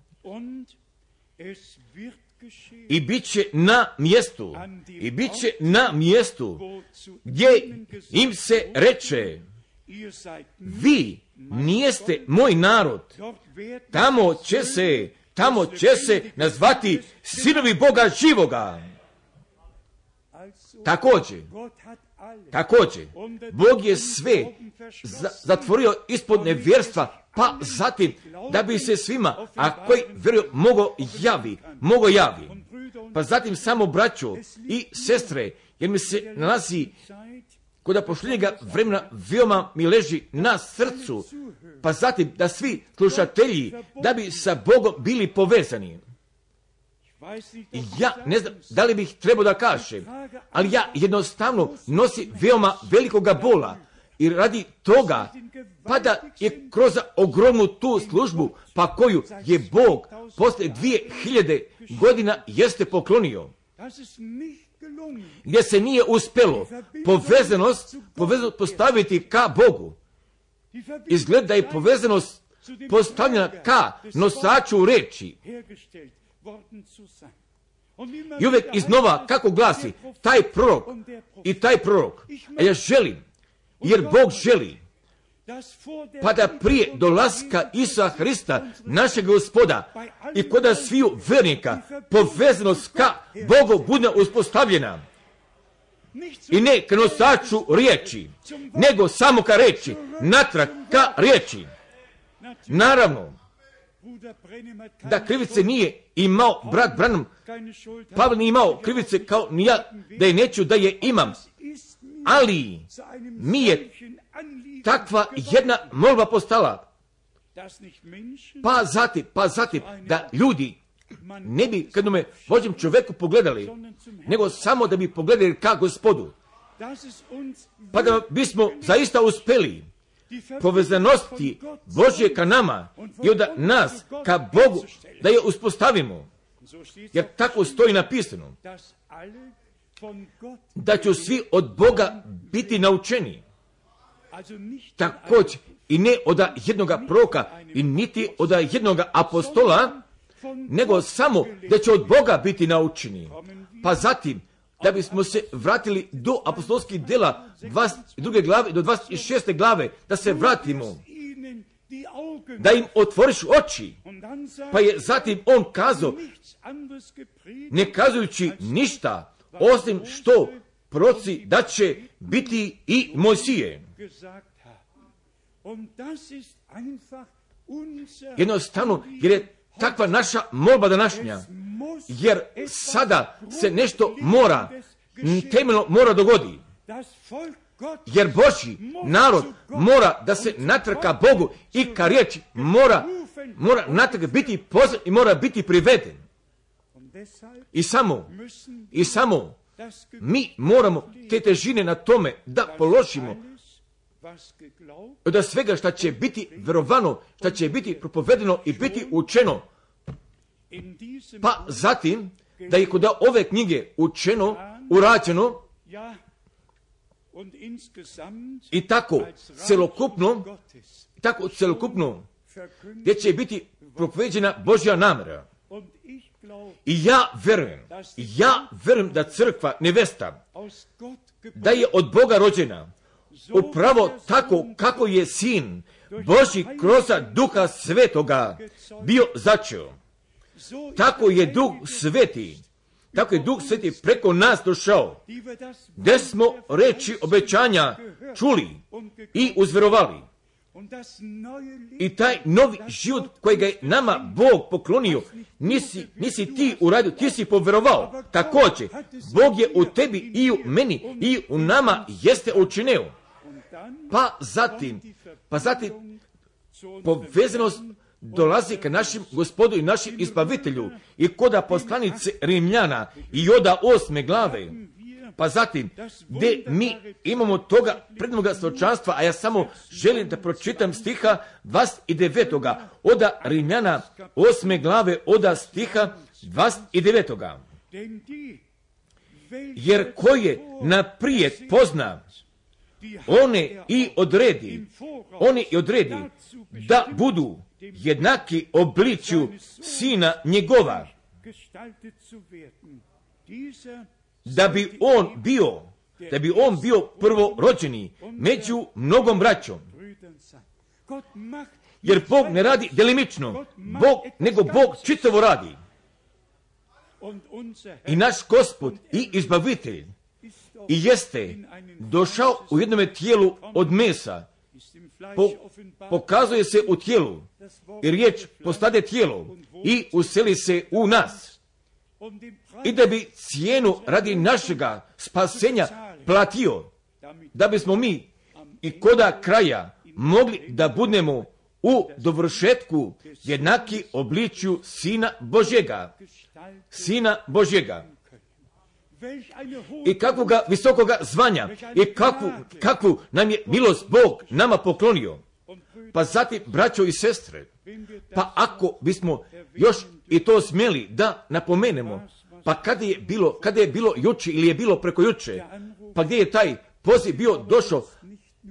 I bit će na mjestu, i bit će na mjestu gdje im se reče, vi nijeste moj narod, tamo će se, tamo će se nazvati sinovi Boga živoga. Također, također, Bog je sve za- zatvorio ispod nevjerstva, pa zatim da bi se svima, a koji vjeruju, mogo javi, mogo javi. Pa zatim samo braćo i sestre, jer mi se nalazi kod pošljenjega vremena veoma mi leži na srcu, pa zatim da svi slušatelji, da bi sa Bogom bili povezani. ja ne znam da li bih trebao da kažem, ali ja jednostavno nosi veoma velikoga bola i radi toga, pa da je kroz ogromnu tu službu, pa koju je Bog posle dvije hiljade godina jeste poklonio, gdje se nije uspelo povezanost, povezanost postaviti ka Bogu. Izgleda da je povezanost postavljena ka nosaču reči. I uvijek iznova kako glasi, taj prorok i taj prorok. A ja želim, jer Bog želi, pa da prije dolaska Isa Hrista, našeg gospoda, i kod sviju vernika, povezanost ka Bogu bude uspostavljena. I ne ka nosaču riječi, nego samo ka reči, natrag ka riječi. Naravno, da krivice nije imao brat hat. Pavel nije imao krivice kao ni da je neću da je imam. Ali mi je takva jedna molba postala. Pa zatim, pa zatim, da ljudi ne bi, kad me vođem čoveku pogledali, nego samo da bi pogledali ka gospodu. Pa da bismo zaista uspeli povezanosti Božje ka nama i onda nas ka Bogu da je uspostavimo. Jer tako stoji napisano da će svi od Boga biti naučeni. Također i ne od jednoga proka i niti od jednoga apostola, nego samo da će od Boga biti naučeni. Pa zatim, da bismo se vratili do apostolskih dela 22. glave do 26. glave, da se vratimo, da im otvoriš oči. Pa je zatim on kazao, ne kazujući ništa, osim što proci da će biti i Mojsije. Jednostavno, jer je takva naša molba današnja. Jer sada se nešto mora, temeljno mora dogodi. Jer Boži narod mora da se natrka Bogu i ka riječi mora, mora natrag biti pozvan i mora biti priveden. I samo, i samo mi moramo te težine na tome da položimo da svega šta će biti verovano, šta će biti propovedeno i biti učeno, pa zatim da je kod ove knjige učeno, urađeno i tako celokupno, tako celokupno gdje će biti propoveđena Božja namera. I ja verujem, ja verujem da crkva nevesta, da je od Boga rođena, upravo tako kako je sin Boži kroz duha svetoga bio začeo. Tako je duh sveti, tako je duh sveti preko nas došao, gdje smo reči obećanja čuli i uzverovali. I taj novi život kojega je nama Bog poklonio, nisi, nisi ti uradio, ti si poverovao. Također, Bog je u tebi i u meni i u nama jeste učinio. Pa zatim, pa zatim povezanost dolazi ka našim gospodu i našim izbavitelju i koda poslanice Rimljana i oda osme glave, pa zatim, gdje mi imamo toga prednoga svečanstva, a ja samo želim da pročitam stiha 29. oda Rimljana osme glave oda stiha 29. Jer ko je naprijed pozna, one i odredi, oni i odredi da budu jednaki obličju sina njegova, da bi on bio, da bi on bio prvorođeni među mnogom braćom. Jer Bog ne radi delimično, Bog, nego Bog čitavo radi. I naš gospod i izbavitelj i jeste došao u jednome tijelu od mesa, po, pokazuje se u tijelu i riječ postade tijelo i useli se u nas. I da bi cijenu radi našega spasenja platio, da bismo mi i koda kraja mogli da budemo u dovršetku jednaki obličju Sina Božjega. Sina Božjega. I kakvoga visokoga zvanja i kakvu, kakvu nam je milost Bog nama poklonio. Pa zatim, braćo i sestre, pa ako bismo još i to smjeli da napomenemo, pa kada je bilo, kada je bilo juče ili je bilo preko juče, pa gdje je taj poziv bio došao,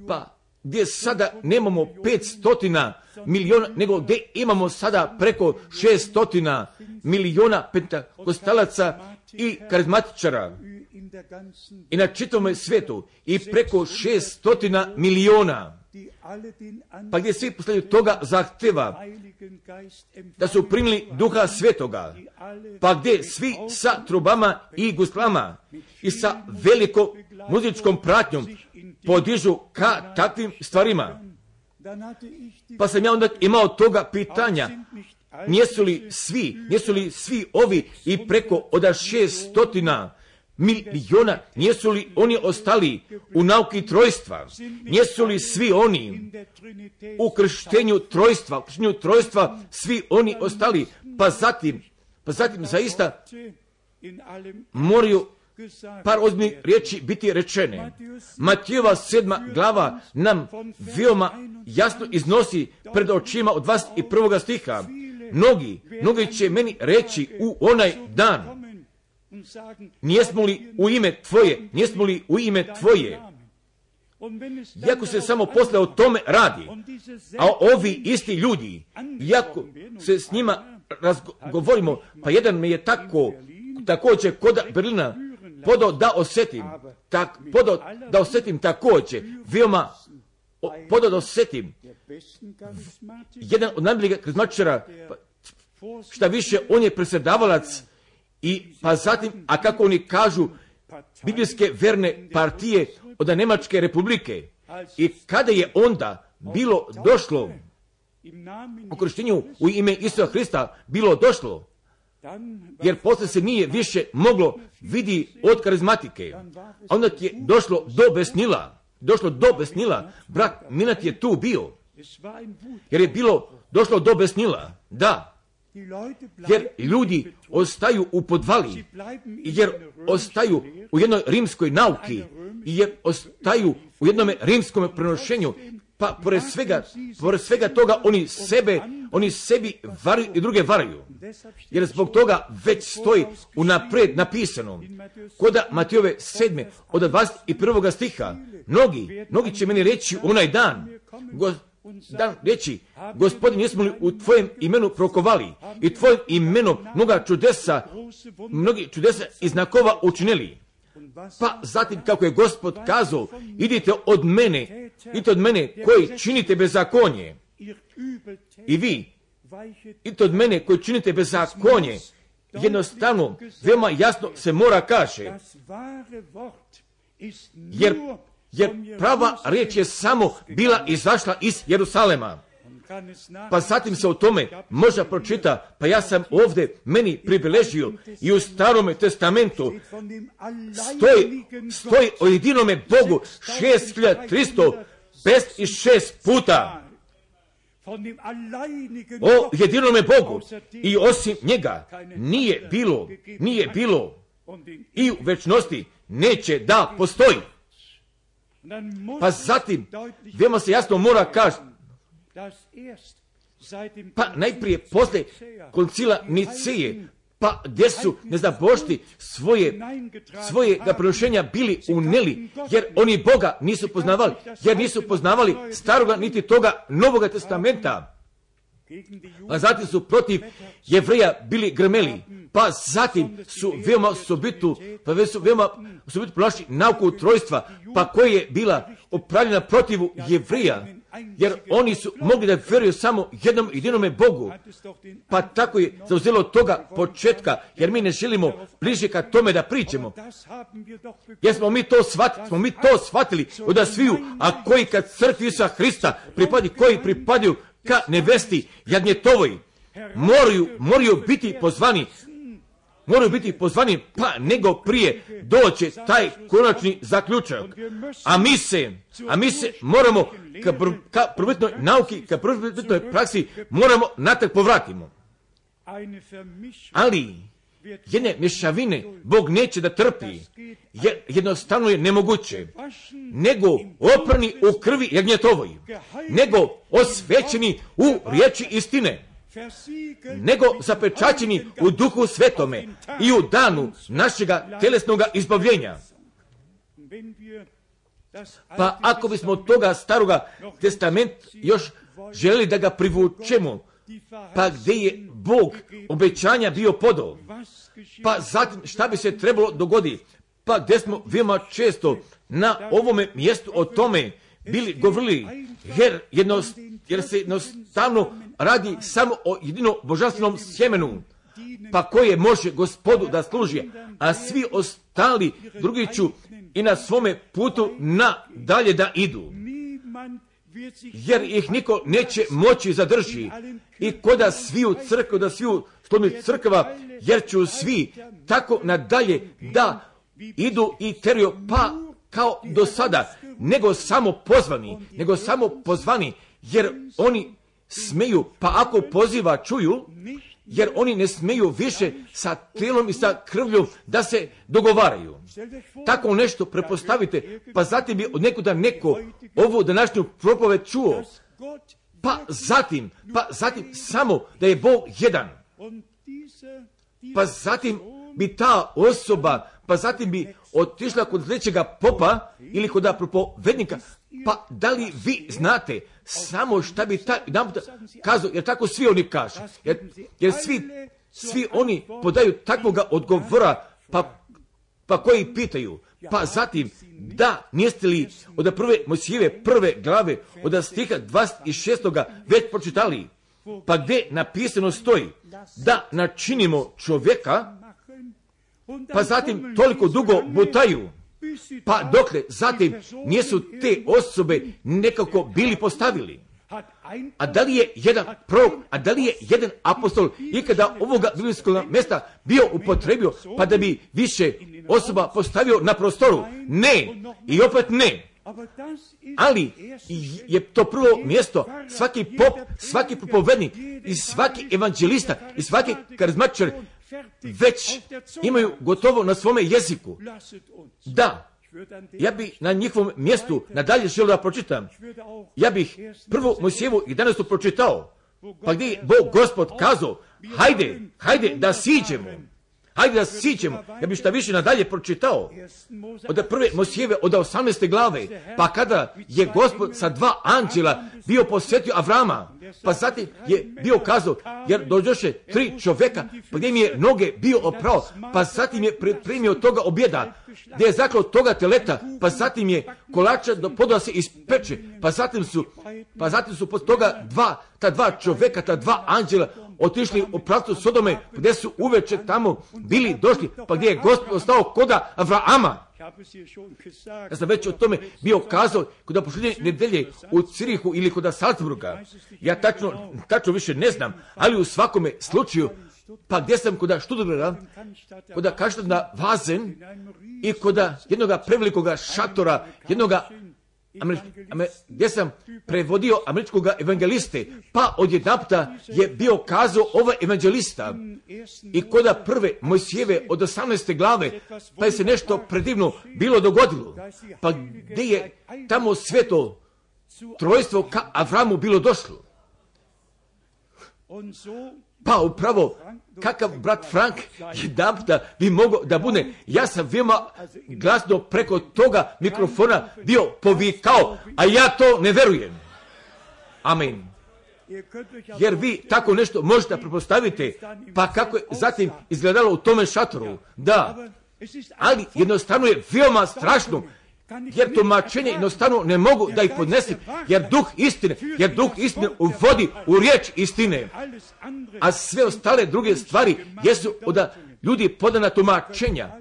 pa gdje sada nemamo 500 milijuna, nego gdje imamo sada preko 600 milijuna pentakostalaca i karizmatičara. I na čitome svetu i preko 600 milijuna pa gdje svi posljednju toga zahtjeva da su primili duha svetoga, pa gdje svi sa trubama i guslama i sa velikom muzičkom pratnjom podižu ka takvim stvarima. Pa sam ja onda imao toga pitanja, nijesu li svi, nijesu li svi ovi i preko od šestotina milijuna, nijesu li oni ostali u nauki trojstva, nijesu li svi oni u krštenju trojstva, u krštenju trojstva, svi oni ostali, pa zatim, pa zatim zaista moraju par ozbiljnih riječi biti rečene. Matijeva sedma glava nam veoma jasno iznosi pred očima od vas i prvoga stiha. Mnogi, mnogi će meni reći u onaj dan, Nijesmo li u ime Tvoje, nijesmo li u ime Tvoje, Iako se samo posle o tome radi, a ovi isti ljudi, iako se s njima razgovorimo, pa jedan me je tako, također kod Berlina podao da osjetim, tak, podao da osjetim također, veoma podao da osjetim, jedan od najboljih karizmatičara, pa, šta više, on je predsjedavalac i pa zatim, a kako oni kažu, biblijske verne partije od Nemačke republike. I kada je onda bilo došlo u krštenju u ime Isusa Hrista bilo došlo, jer posle se nije više moglo vidi od karizmatike. A onda je došlo do besnila, došlo do besnila, brat Minat je tu bio, jer je bilo došlo do besnila, da, jer ljudi ostaju u podvali, jer ostaju u jednoj rimskoj nauki, jer ostaju u jednom rimskom prenošenju, pa pored svega, pored svega toga oni sebe, oni sebi varaju i druge varaju. Jer zbog toga već stoji unapred napisano. Koda Matijove sedme od 21. stiha, mnogi, mnogi će meni reći onaj dan, dan reći, gospodin, jesmo li u tvojem imenu prokovali i tvojim imenom mnoga čudesa, mnogi čudesa i znakova učinili. Pa zatim kako je gospod kazao, idite od mene, idite od mene koji činite bezakonje. I vi, idite od mene koji činite bezakonje. Jednostavno, veoma jasno se mora kaže. Jer jer prava riječ je samo bila izašla iz Jerusalema. Pa zatim se o tome može pročita, pa ja sam ovdje meni pribiležio i u starome testamentu stoji, stoji o jedinome Bogu 6356 puta. o jedinome Bogu i osim njega nije bilo, nije bilo i u večnosti neće da postoji. Pa zatim, veoma se jasno mora kaži, pa najprije posle koncila Nicije, pa gdje su nezabošti svoje svoje ga prenošenja bili uneli, jer oni Boga nisu poznavali, jer nisu poznavali staroga niti toga Novoga testamenta. A zatim su protiv jevreja bili grmeli, pa zatim su veoma osobitu, pa su veoma osobitu pronašli nauku trojstva, pa koja je bila opravljena protivu jevreja, jer oni su mogli da vjeruju samo jednom jedinome Bogu. Pa tako je zauzelo toga početka, jer mi ne želimo bliže ka tome da pričamo. Jer smo mi to shvatili, smo mi to shvatili od sviju, a koji kad crkvi Isusa Hrista pripadi, koji pripadaju ka nevesti jagnjetovoj, moraju, moraju biti pozvani, moraju biti pozvani, pa nego prije doće taj konačni zaključak. A mi se, a mi se moramo ka, pr- ka prvitnoj nauki, ka prvitnoj praksi moramo natrag povratimo. Ali jedne mješavine Bog neće da trpi, jer jednostavno je nemoguće. Nego oprani u krvi jagnjetovoj, nego osvećeni u riječi istine, nego zapečaćeni u duhu svetome i u danu našega telesnoga izbavljenja. Pa ako bismo toga staroga testament još želi da ga privučemo, pa gdje je Bog obećanja bio podao, Pa zatim šta bi se trebalo dogoditi? Pa gdje smo veoma često na ovome mjestu o tome bili govorili, jer, jednost, jer se jednostavno radi samo o jedino božanstvenom sjemenu, pa koje može gospodu da služi, a svi ostali drugi ću i na svome putu na dalje da idu jer ih niko neće moći zadrži. I koda sviju crkvu, da sviju slobodnih crkva, jer ću svi tako nadalje da idu i teruju pa kao do sada, nego samo pozvani, nego samo pozvani, jer oni smeju, pa ako poziva čuju, jer oni ne smeju više sa tijelom i sa krvljom da se dogovaraju. Tako nešto prepostavite, pa zatim bi od nekuda neko ovu današnju propoved čuo, pa zatim, pa zatim samo da je Bog jedan, pa zatim bi ta osoba, pa zatim bi otišla kod sljedećega popa ili kod propovednika, pa da li vi znate samo šta bi taj jedanput kazao, jer tako svi oni kažu, jer, jer svi, svi oni podaju takvoga odgovora, pa, pa koji pitaju, pa zatim, da, niste li od prve Mojsijeve prve glave, od stiha 26. već pročitali, pa gdje napisano stoji, da načinimo čovjeka, pa zatim toliko dugo butaju, pa dokle zatim nisu te osobe nekako bili postavili. A da li je jedan prorok, a da li je jedan apostol ikada ovoga biblijskog mjesta bio upotrebio pa da bi više osoba postavio na prostoru? Ne. I opet ne. Ali je to prvo mjesto, svaki pop, svaki propovednik i svaki evanđelista i svaki karizmatičar već imaju gotovo na svome jeziku. Da, ja bi na njihovom mjestu nadalje želio da pročitam. Ja bih prvo Mojsijevu 11. pročitao, pa gdje je Bog gospod kazao, hajde, hajde da siđemo, hajde da siđemo, ja bih šta više nadalje pročitao. Od prve Mosijeve od 18. glave, pa kada je gospod sa dva anđela bio posvetio Avrama, pa zatim je bio kazao, jer dođoše tri čovjeka, pa gdje mi je noge bio oprao, pa zatim je pripremio toga objeda, gdje je zaklao toga teleta, pa zatim je kolača do poda se ispeče, pa zatim su, pa zatim su posle toga dva, ta dva čovjeka, ta dva anđela otišli u pravcu Sodome, gdje su uveče tamo bili došli, pa gdje je gospod ostao koda gesagt. Ja sam već o tome bio kazao kod posljednje nedelje u Cirihu ili kod Salzburga. Ja tačno, tačno više ne znam, ali u svakome slučaju, pa gdje sam kod Cannstatter kod Kaštadna Vazen i kod jednoga prevelikoga šatora, jednoga Američ, Amer, gdje sam prevodio američkog evangeliste, pa odjedanputa je bio kazao ovaj evangelista i koda prve Mojsijeve od 18. glave, pa je se nešto predivno bilo dogodilo. Pa gdje je tamo sveto trojstvo ka Avramu bilo došlo. Pa upravo, kakav brat Frank jedan da bi mogao da bude, ja sam veoma glasno preko toga mikrofona bio povikao, a ja to ne verujem. Amen. Jer vi tako nešto možete prepostaviti, pa kako je zatim izgledalo u tome šatoru. Da, ali jednostavno je veoma strašno jer tumačenje jednostavno ne mogu da ih podnesim, jer duh istine, jer duh istine uvodi u riječ istine, a sve ostale druge stvari jesu od ljudi podana tumačenja.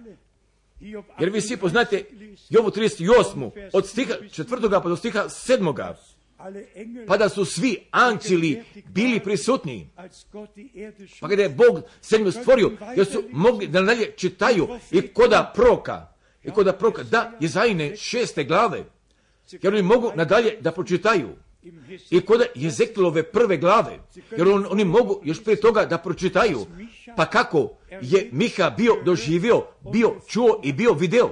Jer vi svi poznate Jovu 38. od stiha 4. pa do stiha 7. Pa da su svi anđeli bili prisutni. Pa kada je Bog zemlju stvorio, jer su mogli da nadalje čitaju i koda proka i kod proka, da, Jezajine šeste glave, jer oni mogu nadalje da pročitaju. I kod Jezekilove prve glave, jer on, oni mogu još prije toga da pročitaju. Pa kako je Miha bio doživio, bio čuo i bio video.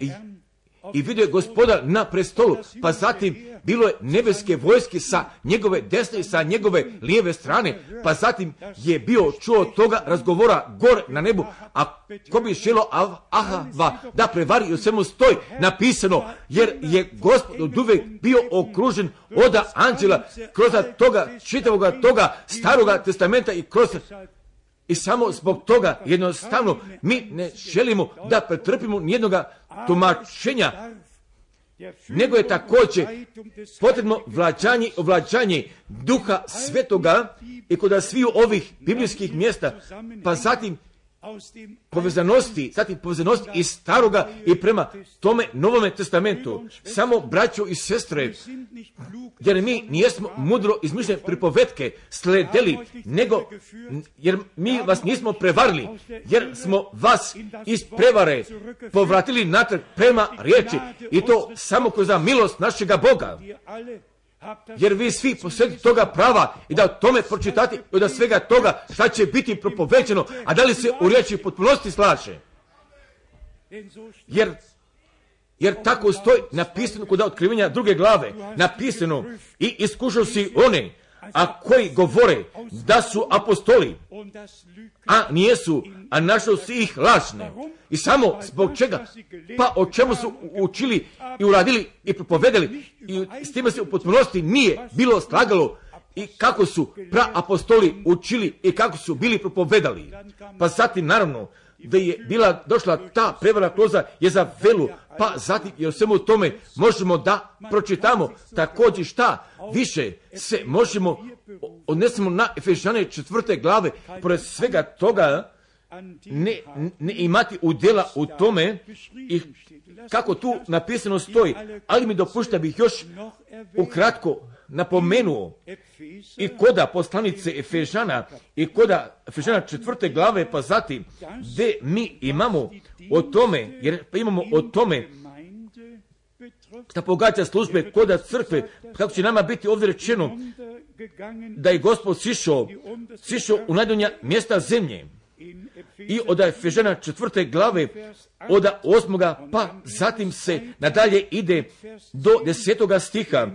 I, i vidio je gospoda na prestolu, pa zatim bilo je nebeske vojske sa njegove desne i sa njegove lijeve strane, pa zatim je bio čuo toga razgovora gore na nebu, a ko bi šelo Ahava da prevari u svemu stoj napisano, jer je gospod od uvek bio okružen oda anđela kroz toga čitavoga toga staroga testamenta i kroz i samo zbog toga jednostavno mi ne želimo da pretrpimo nijednoga tumačenja nego je također potrebno vlađanje, ovlađanje duha svetoga i kod sviju ovih biblijskih mjesta, pa zatim povezanosti, zatim povezanosti iz staroga i prema tome novome testamentu. Samo braćo i sestre, jer mi nijesmo mudro izmišljene pripovetke sledeli, nego jer mi vas nismo prevarili, jer smo vas iz prevare povratili natrag prema riječi i to samo kroz milost našega Boga jer vi svi posjedite toga prava i da tome pročitati i da svega toga šta će biti propovećeno, a da li se u riječi potpunosti slaže. Jer, jer tako stoji napisano kod otkrivenja druge glave, napisano i iskušao si one, a koji govore da su apostoli, a nijesu, a našao si ih lažne. I samo zbog čega? Pa o čemu su učili i uradili i propovedali i s time se u potpunosti nije bilo slagalo i kako su apostoli učili i kako su bili propovedali. Pa zatim naravno da je bila došla ta prevara kloza je za velu, pa zatim i o svemu tome možemo da pročitamo? Također šta? Više se možemo odnesemo na Efežane četvrte glave, pored svega toga ne, ne imati udjela u tome i kako tu napisano stoji, ali mi dopušta bih još ukratko napomenuo. I koda poslanice Efežana i koda Efežana četvrte glave pa zatim gdje mi imamo o tome, jer pa imamo o tome da pogađa službe koda crkve, kako će nama biti ovdje rečeno da je gospod sišao, sišao u najdonja mjesta zemlje. I od Efežana četvrte glave, od osmoga, pa zatim se nadalje ide do desetoga stiha,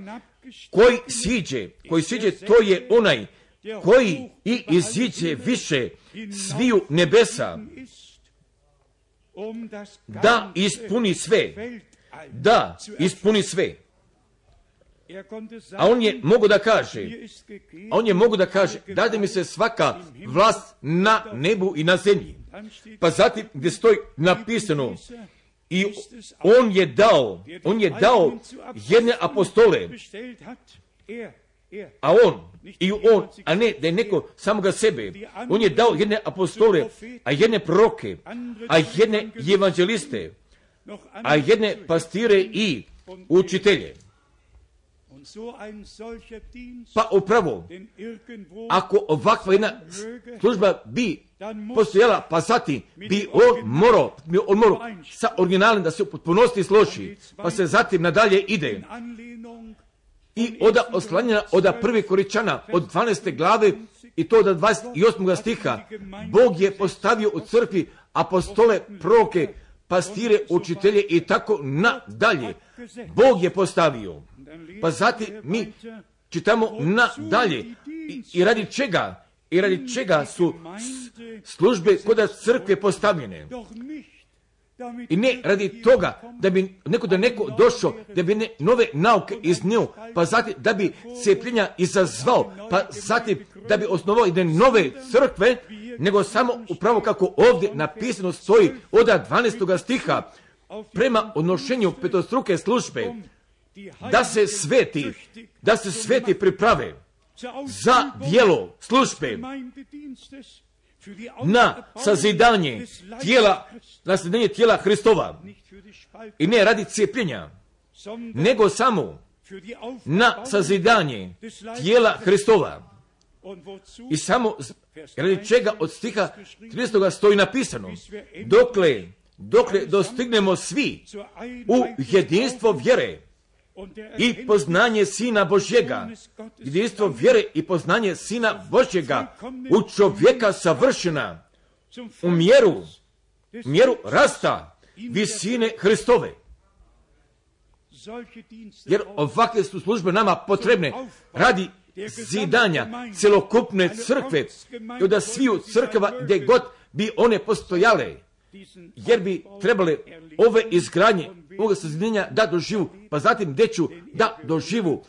koji siđe, koji siđe, to je onaj koji i iziđe više sviju nebesa, da ispuni sve, da ispuni sve. A on je mogu da kaže, a on je mogu da kaže, dade mi se svaka vlast na nebu i na zemlji. Pa zatim gdje stoji napisano, i on je dao, on je dao jedne apostole, a on, i on, a ne da je neko samoga sebe, on je dao jedne apostole, a jedne proroke, a jedne evanđeliste, a jedne pastire i učitelje. Pa upravo, ako ovakva jedna služba bi postojala, pa zatim bi on morao, bi on morao sa originalnim da se u potpunosti složi, pa se zatim nadalje ide. I oda oslanjena od prvi koričana, od 12. glave i to od 28. stiha, Bog je postavio u crkvi apostole, proke, pastire, učitelje i tako nadalje. Bog je postavio. Pa zatim mi čitamo nadalje. I, I radi čega? I radi čega su službe kod crkve postavljene? I ne radi toga da bi neko da neko došao, da bi ne nove nauke iz pa zatim da bi cijepljenja izazvao, pa zatim da bi osnovao jedne nove crkve, nego samo upravo kako ovdje napisano stoji od 12. stiha, prema odnošenju petostruke službe, da se sveti, da se sveti priprave za dijelo službe, na sazidanje tijela, na sazidanje tijela Hristova i ne radi cijepljenja, nego samo na sazidanje tijela Hristova. I samo radi čega od stiha 30. stoji napisano, dokle, dokle dostignemo svi u jedinstvo vjere i poznanje Sina Božjega, jedinstvo vjere i poznanje Sina Božjega u čovjeka savršena, u mjeru, mjeru rasta visine Hristove. Jer ovakve su službe nama potrebne radi zidanja celokupne crkve i da sviju crkva gdje god bi one postojale, jer bi trebale ove izgradnje ovoga sazidjenja da doživu, pa zatim gdje ću da doživu,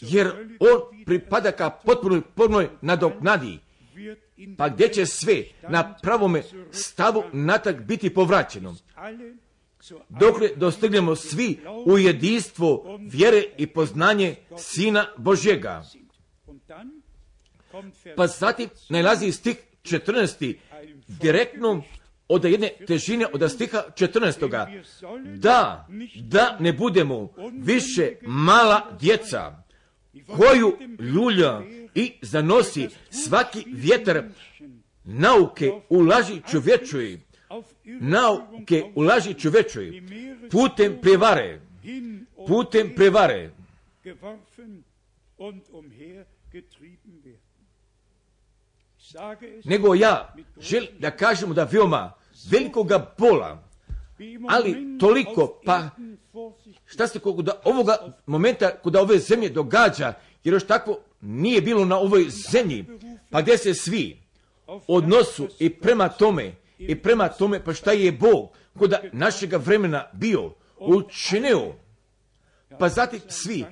jer on pripada ka potpunoj pornoj nadoknadi, pa gdje će sve na pravome stavu natak biti povraćeno. Dokle dostignemo svi u jedinstvo vjere i poznanje Sina Božjega. Pa zatim najlazi stih 14. direktno od jedne težine od stiha 14. Da, da ne budemo više mala djeca koju ljulja i zanosi svaki vjetar nauke u laži čovječoj, nauke u laži čovječoj, putem prevare, putem prevare, nego ja želim da kažemo da veoma velikoga bola, ali toliko, pa šta se da ovoga momenta kod ove zemlje događa, jer još tako nije bilo na ovoj zemlji, pa gdje se svi odnosu i prema tome, i prema tome, pa šta je Bog kod našega vremena bio učinio, pa zatim svi,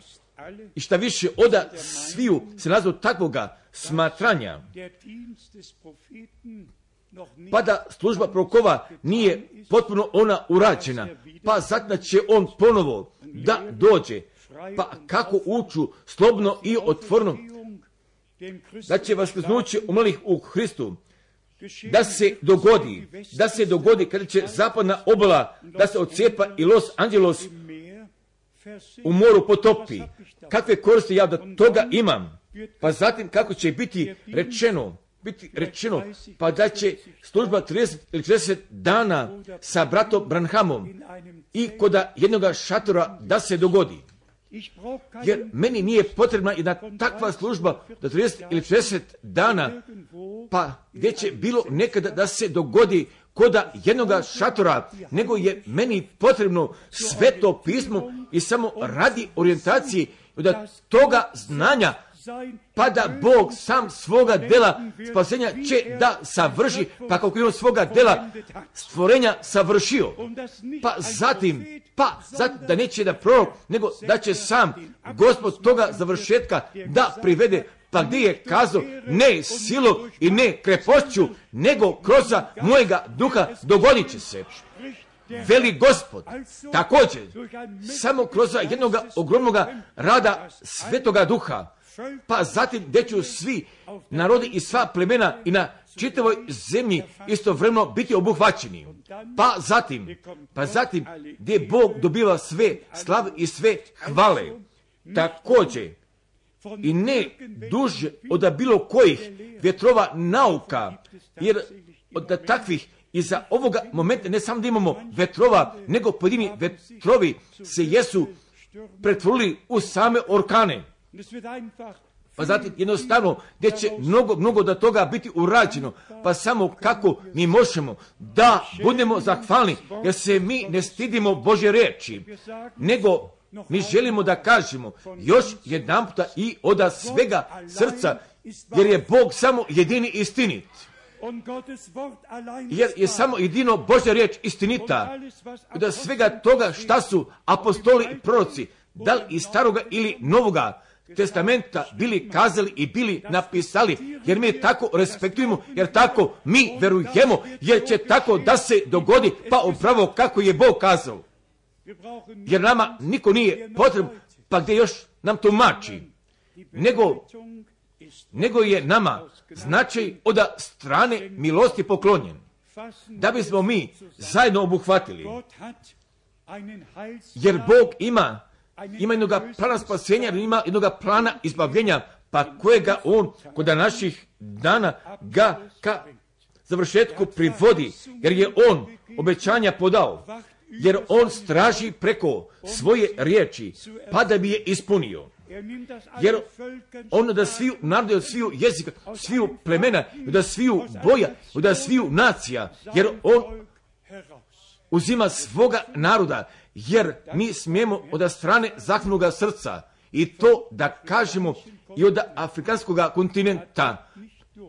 i šta više oda sviju se nazvu takvoga smatranja, pa da služba prokova nije potpuno ona urađena, pa zato će on ponovo da dođe, pa kako uču slobno i otvorno, da će vas kaznući umalih u Hristu, da se dogodi, da se dogodi kada će zapadna obala da se ocijepa i Los Angelos u moru potopi. Kakve koristi ja da toga imam? Pa zatim kako će biti rečeno, biti rečeno, pa da će služba 30 ili 40 dana sa bratom Branhamom i kod jednoga šatora da se dogodi. Jer meni nije potrebna jedna takva služba da 30 ili 40 dana, pa gdje će bilo nekada da se dogodi koda jednoga šatora, nego je meni potrebno sveto pismo i samo radi orijentacije da toga znanja pa da Bog sam svoga dela spasenja će da savrši, pa kako je on svoga dela stvorenja savršio. Pa zatim, pa zatim da neće da prorok, nego da će sam gospod toga završetka da privede pa gdje je kazao ne silu i ne krepošću, nego kroz mojega duha dogodit će se. Veli gospod, također, samo kroz jednog ogromnog rada svetoga duha, pa zatim gdje ću svi narodi i sva plemena i na čitavoj zemlji istovremeno biti obuhvaćeni. Pa zatim, pa zatim gdje Bog dobiva sve slav i sve hvale. također i ne duže od bilo kojih vjetrova nauka, jer od takvih i za ovoga momenta ne samo da imamo vetrova, nego pojedini vetrovi se jesu pretvorili u same orkane. Pa zatim jednostavno gdje će mnogo, mnogo do toga biti urađeno. Pa samo kako mi možemo da budemo zahvalni jer se mi ne stidimo Bože reči. Nego mi želimo da kažemo još jedan puta i od svega srca jer je Bog samo jedini istinit. Jer je samo jedino Božja riječ istinita. Da svega toga šta su apostoli i proroci, da li iz staroga ili novoga, testamenta bili kazali i bili napisali, jer mi tako respektujemo, jer tako mi verujemo, jer će tako da se dogodi, pa upravo kako je Bog kazao. Jer nama niko nije potrebno, pa gdje još nam tumači, nego, nego je nama značaj od strane milosti poklonjen, da bismo mi zajedno obuhvatili, jer Bog ima ima jednog plana spasenja, ima jednog plana izbavljenja, pa kojega on kod naših dana ga ka završetku privodi, jer je on obećanja podao, jer on straži preko svoje riječi, pa da bi je ispunio. Jer on da sviju narode, od sviju jezika, sviju plemena, da sviju boja, da sviju nacija, jer on uzima svoga naroda jer mi smijemo od strane zaknoga srca i to da kažemo i od afrikanskog kontinenta.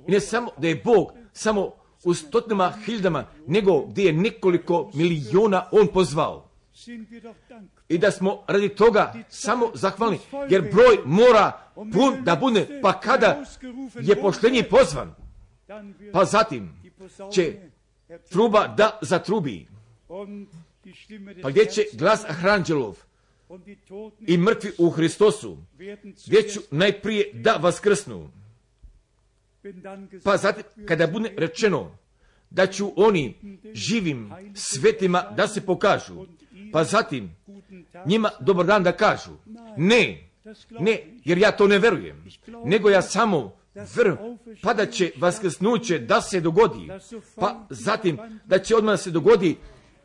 I ne samo da je Bog samo u stotinama hiljadama, nego gdje je nekoliko milijuna on pozvao. I da smo radi toga samo zahvalni, jer broj mora pun da bude, pa kada je poštenji pozvan, pa zatim će truba da zatrubi. Pa gdje će glas Ahranđelov i mrtvi u Hristosu, gdje ću najprije da vaskrsnu. Pa zatim, kada bude rečeno da ću oni živim svetima da se pokažu, pa zatim njima dobar dan da kažu. Ne, ne, jer ja to ne verujem, nego ja samo verujem, pa da će vaskrsnuće da se dogodi, pa zatim da će odmah se dogodi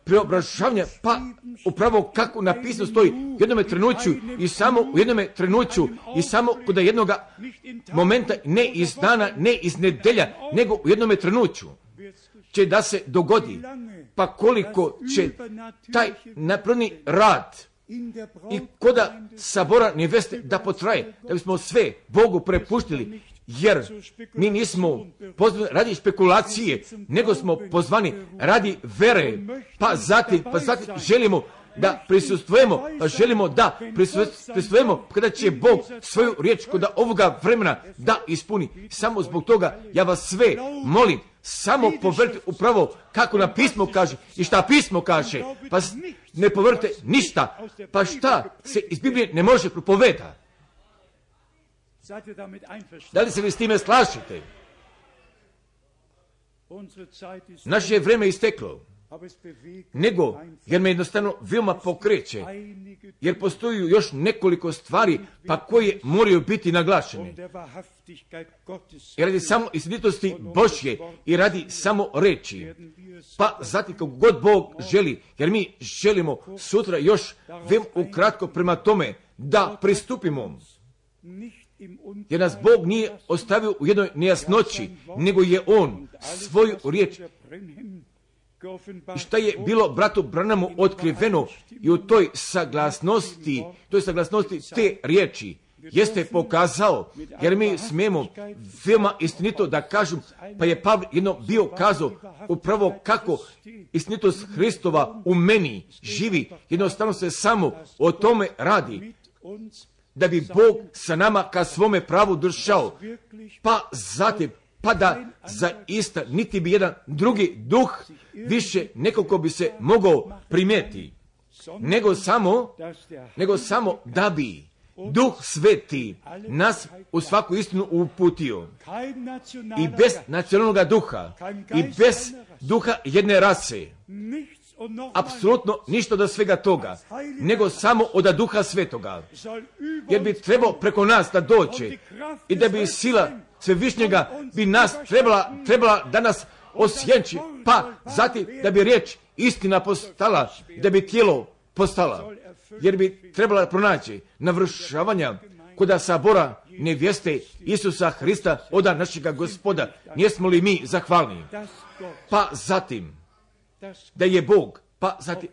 preobražavanja, pa upravo kako napisano stoji u jednome trenuću i samo u jednome trenuću i samo kod jednog momenta, ne iz dana, ne iz nedelja, nego u jednome trenuću će da se dogodi. Pa koliko će taj napravni rad i koda sabora neveste da potraje, da bismo sve Bogu prepuštili jer mi nismo pozvani radi špekulacije, nego smo pozvani radi vere, pa zatim, pa zatim želimo da prisustvujemo, pa želimo da prisustvujemo kada će Bog svoju riječ kod ovoga vremena da ispuni. Samo zbog toga ja vas sve molim, samo povrte upravo kako na pismo kaže i šta pismo kaže, pa ne povrte ništa, pa šta se iz Biblije ne može propovedati. Da li se vi s time slažete? Naše je vreme isteklo. Nego, jer me jednostavno veoma pokreće, jer postoji još nekoliko stvari, pa koje moraju biti naglašene. I radi samo istinitosti Božje i radi samo reči. Pa zatim kako god Bog želi, jer mi želimo sutra još vem ukratko prema tome da pristupimo jer nas Bog nije ostavio u jednoj nejasnoći, nego je On svoju riječ i šta je bilo bratu Branamu otkriveno i u toj saglasnosti, toj saglasnosti te riječi? Jeste pokazao, jer mi smijemo veoma istinito da kažem, pa je Pavle jedno bio kazao upravo kako istinitost Hristova u meni živi, jednostavno se samo o tome radi da bi Bog sa nama ka svome pravu držao, pa zatim, pa da zaista niti bi jedan drugi duh više nekoliko bi se mogao primijeti, nego samo, nego samo da bi Duh sveti nas u svaku istinu uputio. I bez nacionalnog duha, i bez duha jedne rase, apsolutno ništa od svega toga, nego samo od duha svetoga. Jer bi trebao preko nas da dođe i da bi sila svevišnjega bi nas trebala, trebala danas osjeći, pa zatim da bi riječ istina postala, da bi tijelo postala, jer bi trebala pronaći navršavanja koda sabora nevjeste Isusa Hrista, oda našega gospoda. Nijesmo li mi zahvalni? Pa zatim, da je Bog, pa zatim,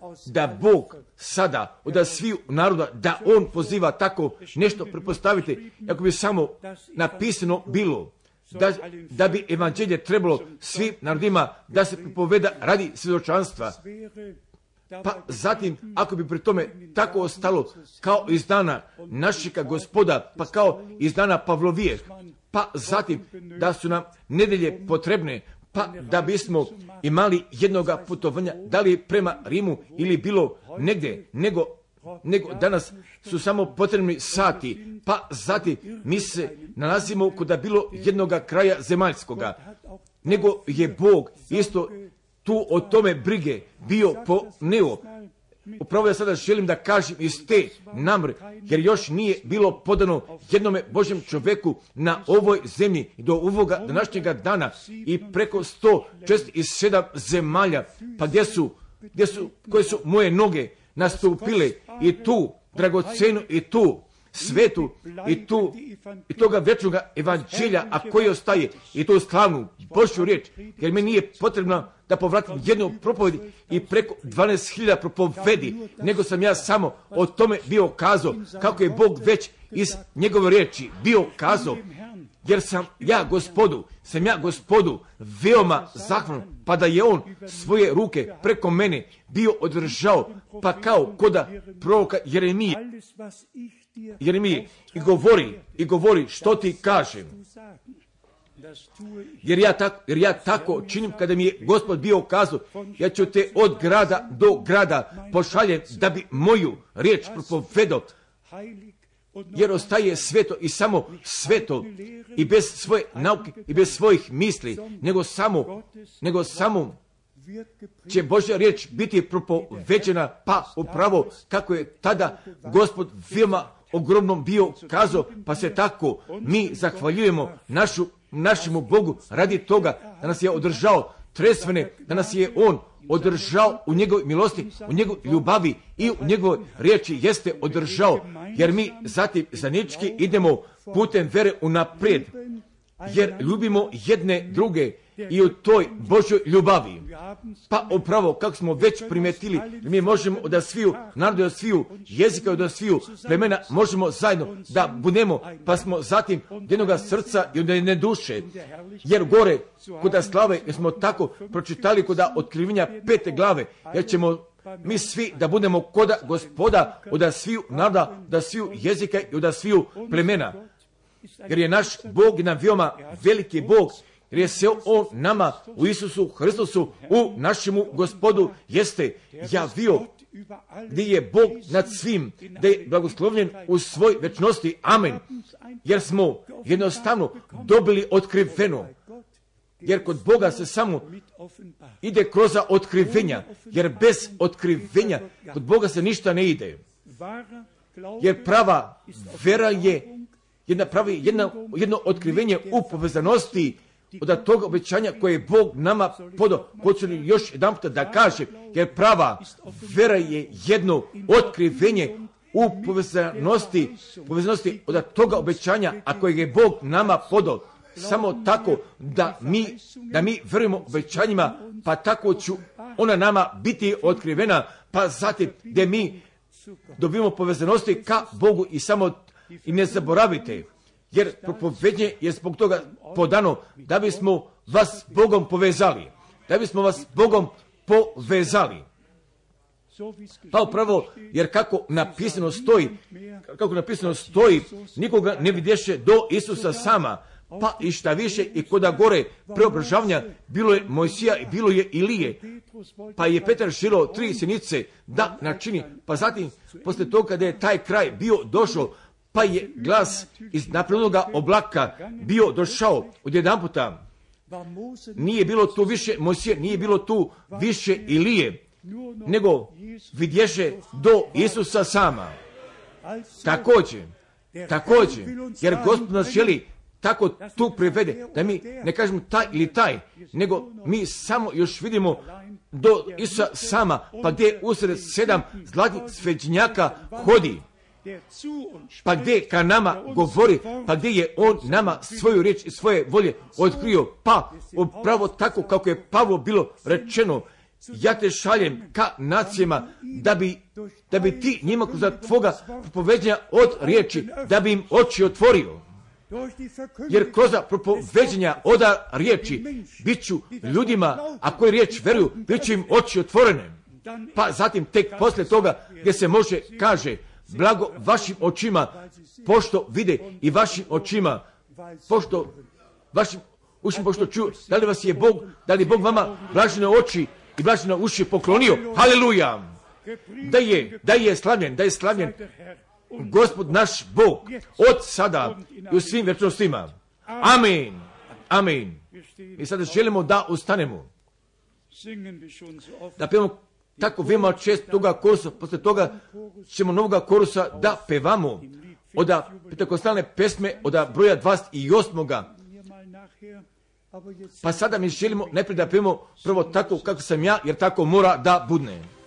aus da Bog sada od sviju naroda, da On poziva tako nešto, prepostavite, ako bi samo napisano bilo, da, da bi evanđelje trebalo svim narodima da se propoveda radi svjedočanstva. Pa zatim, ako bi pri tome tako ostalo kao iz dana našega gospoda, pa kao iz dana Pavlovije, pa zatim da su nam nedelje potrebne, pa da bismo imali jednoga putovanja, da li prema Rimu ili bilo negdje, nego, nego danas su samo potrebni sati, pa zatim mi se nalazimo kod bilo jednoga kraja zemaljskoga, nego je Bog isto tu o tome brige bio po neo. Upravo ja sada želim da kažem iz te namre, jer još nije bilo podano jednome Božjem čovjeku na ovoj zemlji do ovoga današnjega dana i preko 147 zemalja, pa gdje su, gdje su, koje su moje noge nastupile? I tu dragocenu i tu svetu i tu i toga večnoga evanđelja, a koji ostaje i tu slavnu Božju riječ, jer mi nije potrebno da povratim jednu propovedi i preko 12.000 propovedi, nego sam ja samo o tome bio kazao, kako je Bog već iz njegove riječi bio kazao, jer sam ja gospodu, sam ja gospodu veoma zahvalan, pa da je on svoje ruke preko mene bio održao, pa kao koda proroka Jeremije, dir Jeremije, i govori, i govori što ti kažem. Jer ja, tako, jer ja tako činim kada mi je gospod bio kazao, ja ću te od grada do grada pošaljem da bi moju riječ und jer ostaje sveto i samo sveto i bez svoje nauke i bez svojih misli, nego samo, nego samo će Božja riječ biti propoveđena, pa upravo kako je tada gospod veoma ogromnom bio kazao, pa se tako mi zahvaljujemo našu, našemu Bogu radi toga da nas je održao tresvene, da nas je On održao u njegovoj milosti, u njegovoj ljubavi i u njegovoj riječi jeste održao, jer mi zatim zanički idemo putem vere unaprijed, jer ljubimo jedne druge i u toj Božoj ljubavi. Pa upravo, kako smo već primetili, mi možemo od sviju, narode od sviju, jezika od sviju, plemena, možemo zajedno da budemo, pa smo zatim od jednoga srca i od jedne duše. Jer gore, kuda slave, jer smo tako pročitali kuda otkrivenja pete glave, jer ćemo mi svi da budemo koda gospoda od sviju naroda, da sviju jezika i od sviju plemena. Jer je naš Bog jedan veoma veliki Bog, jer je se on nama u Isusu Hristusu, u našemu gospodu jeste javio gdje je Bog nad svim, da je blagoslovljen u svoj večnosti. Amen. Jer smo jednostavno dobili otkriveno. Jer kod Boga se samo ide kroz otkrivenja. Jer bez otkrivenja kod Boga se ništa ne ide. Jer prava vera je jedna pravi, jedna, jedno otkrivenje u povezanosti od tog obećanja koje je Bog nama podao. Hoću još jedan da kažem, jer prava vera je jedno otkrivenje u povezanosti, povezanosti od toga obećanja, a kojeg je Bog nama podao. Samo tako da mi, da mi verujemo obećanjima, pa tako ću ona nama biti otkrivena, pa zatim gdje mi dobijemo povezanosti ka Bogu i samo i ne zaboravite, jer propovednje je zbog toga podano da bismo vas Bogom povezali, da bismo vas Bogom povezali. Pa upravo, jer kako napisano stoji, kako napisano stoji, nikoga ne vidješe do Isusa sama, pa i šta više i koda gore preobražavanja bilo je Mojsija i bilo je Ilije, pa je Petar širao tri sinice da načini, pa zatim poslije toga kada je taj kraj bio došao, pa je glas iz naprednoga oblaka bio došao od jedan puta Nije bilo tu više Mosije, nije bilo tu više Ilije, nego vidješe do Isusa sama. Također, također, jer Gospod nas želi tako tu privede, da mi ne kažemo taj ili taj, nego mi samo još vidimo do Isusa sama, pa gdje usred sedam zlatih svećnjaka hodi, pa gdje ka nama govori, pa gdje je on nama svoju riječ i svoje volje otkrio, pa upravo tako kako je Pavlo bilo rečeno, ja te šaljem ka nacijama da bi, da bi ti njima kroz tvoga propoveđenja od riječi, da bi im oči otvorio. Jer kroz propoveđenja oda riječi bit ću ljudima, a koji riječ veruju, bit će im oči otvorene. Pa zatim tek poslije toga gdje se može, kaže, blago vašim očima, pošto vide i vašim očima, pošto vašim ušima, pošto čuju, da li vas je Bog, da li je Bog vama blažene oči i blažene uši poklonio. Haleluja! Da je, da je slavljen, da je slavljen Gospod naš Bog od sada i u svim večnostima. Amen. Amen. wir stehen I sada želimo da ustanemo, da pevamo tako veoma čest toga korusa, posle toga ćemo novoga korusa da pevamo od petakostalne pesme od broja 28. hier mal nachher aber jetzt Pa sada mi želimo najprije da pevamo prvo tako kako sam ja, jer tako mora da budne.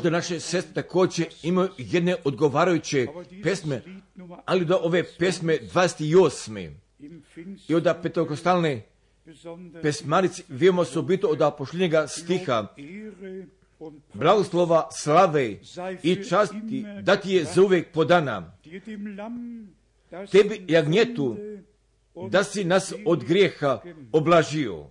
Možda naše sestre također imaju jedne odgovarajuće pesme, ali da ove pesme 28. im i od petakostalne besonders pesmarici u biti od posljednjega stiha blagoslova, slave i časti da ti je podana. dem Lamm das Tebi jagnjetu da si nas od grijeha oblažio.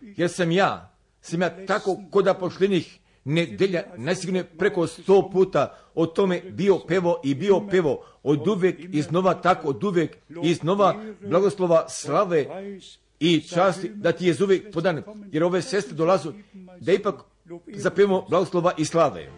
Jer sam ja, sam ja tako kod posljednjih nedelja, najsigurnije preko sto puta o tome bio pevo i bio pevo od uvijek iznova tako, od uvijek iznova blagoslova, slave i časti da ti je uvijek podan. Jer ove sestre dolazu da ipak zapevamo blagoslova i slave.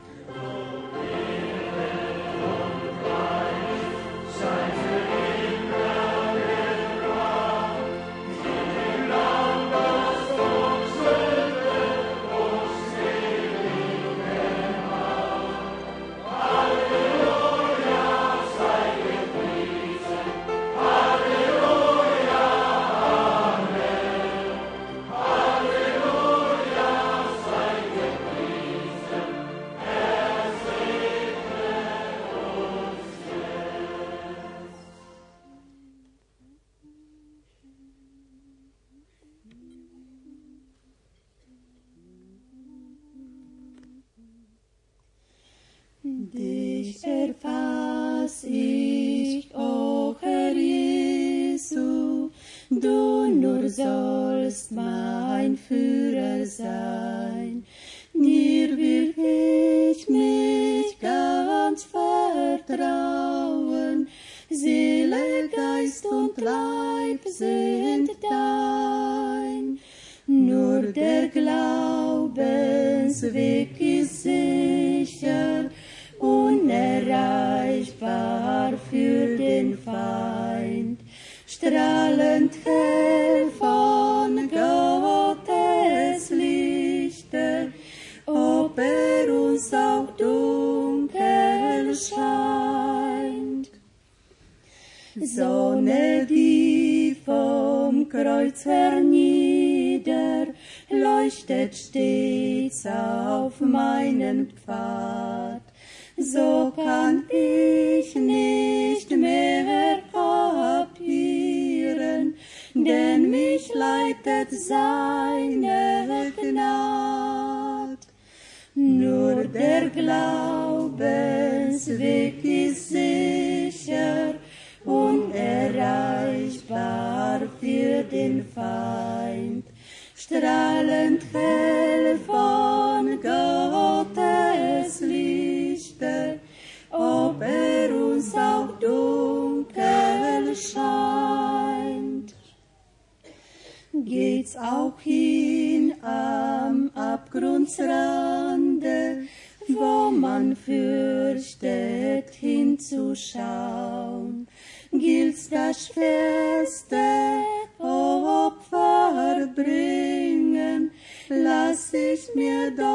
nie da.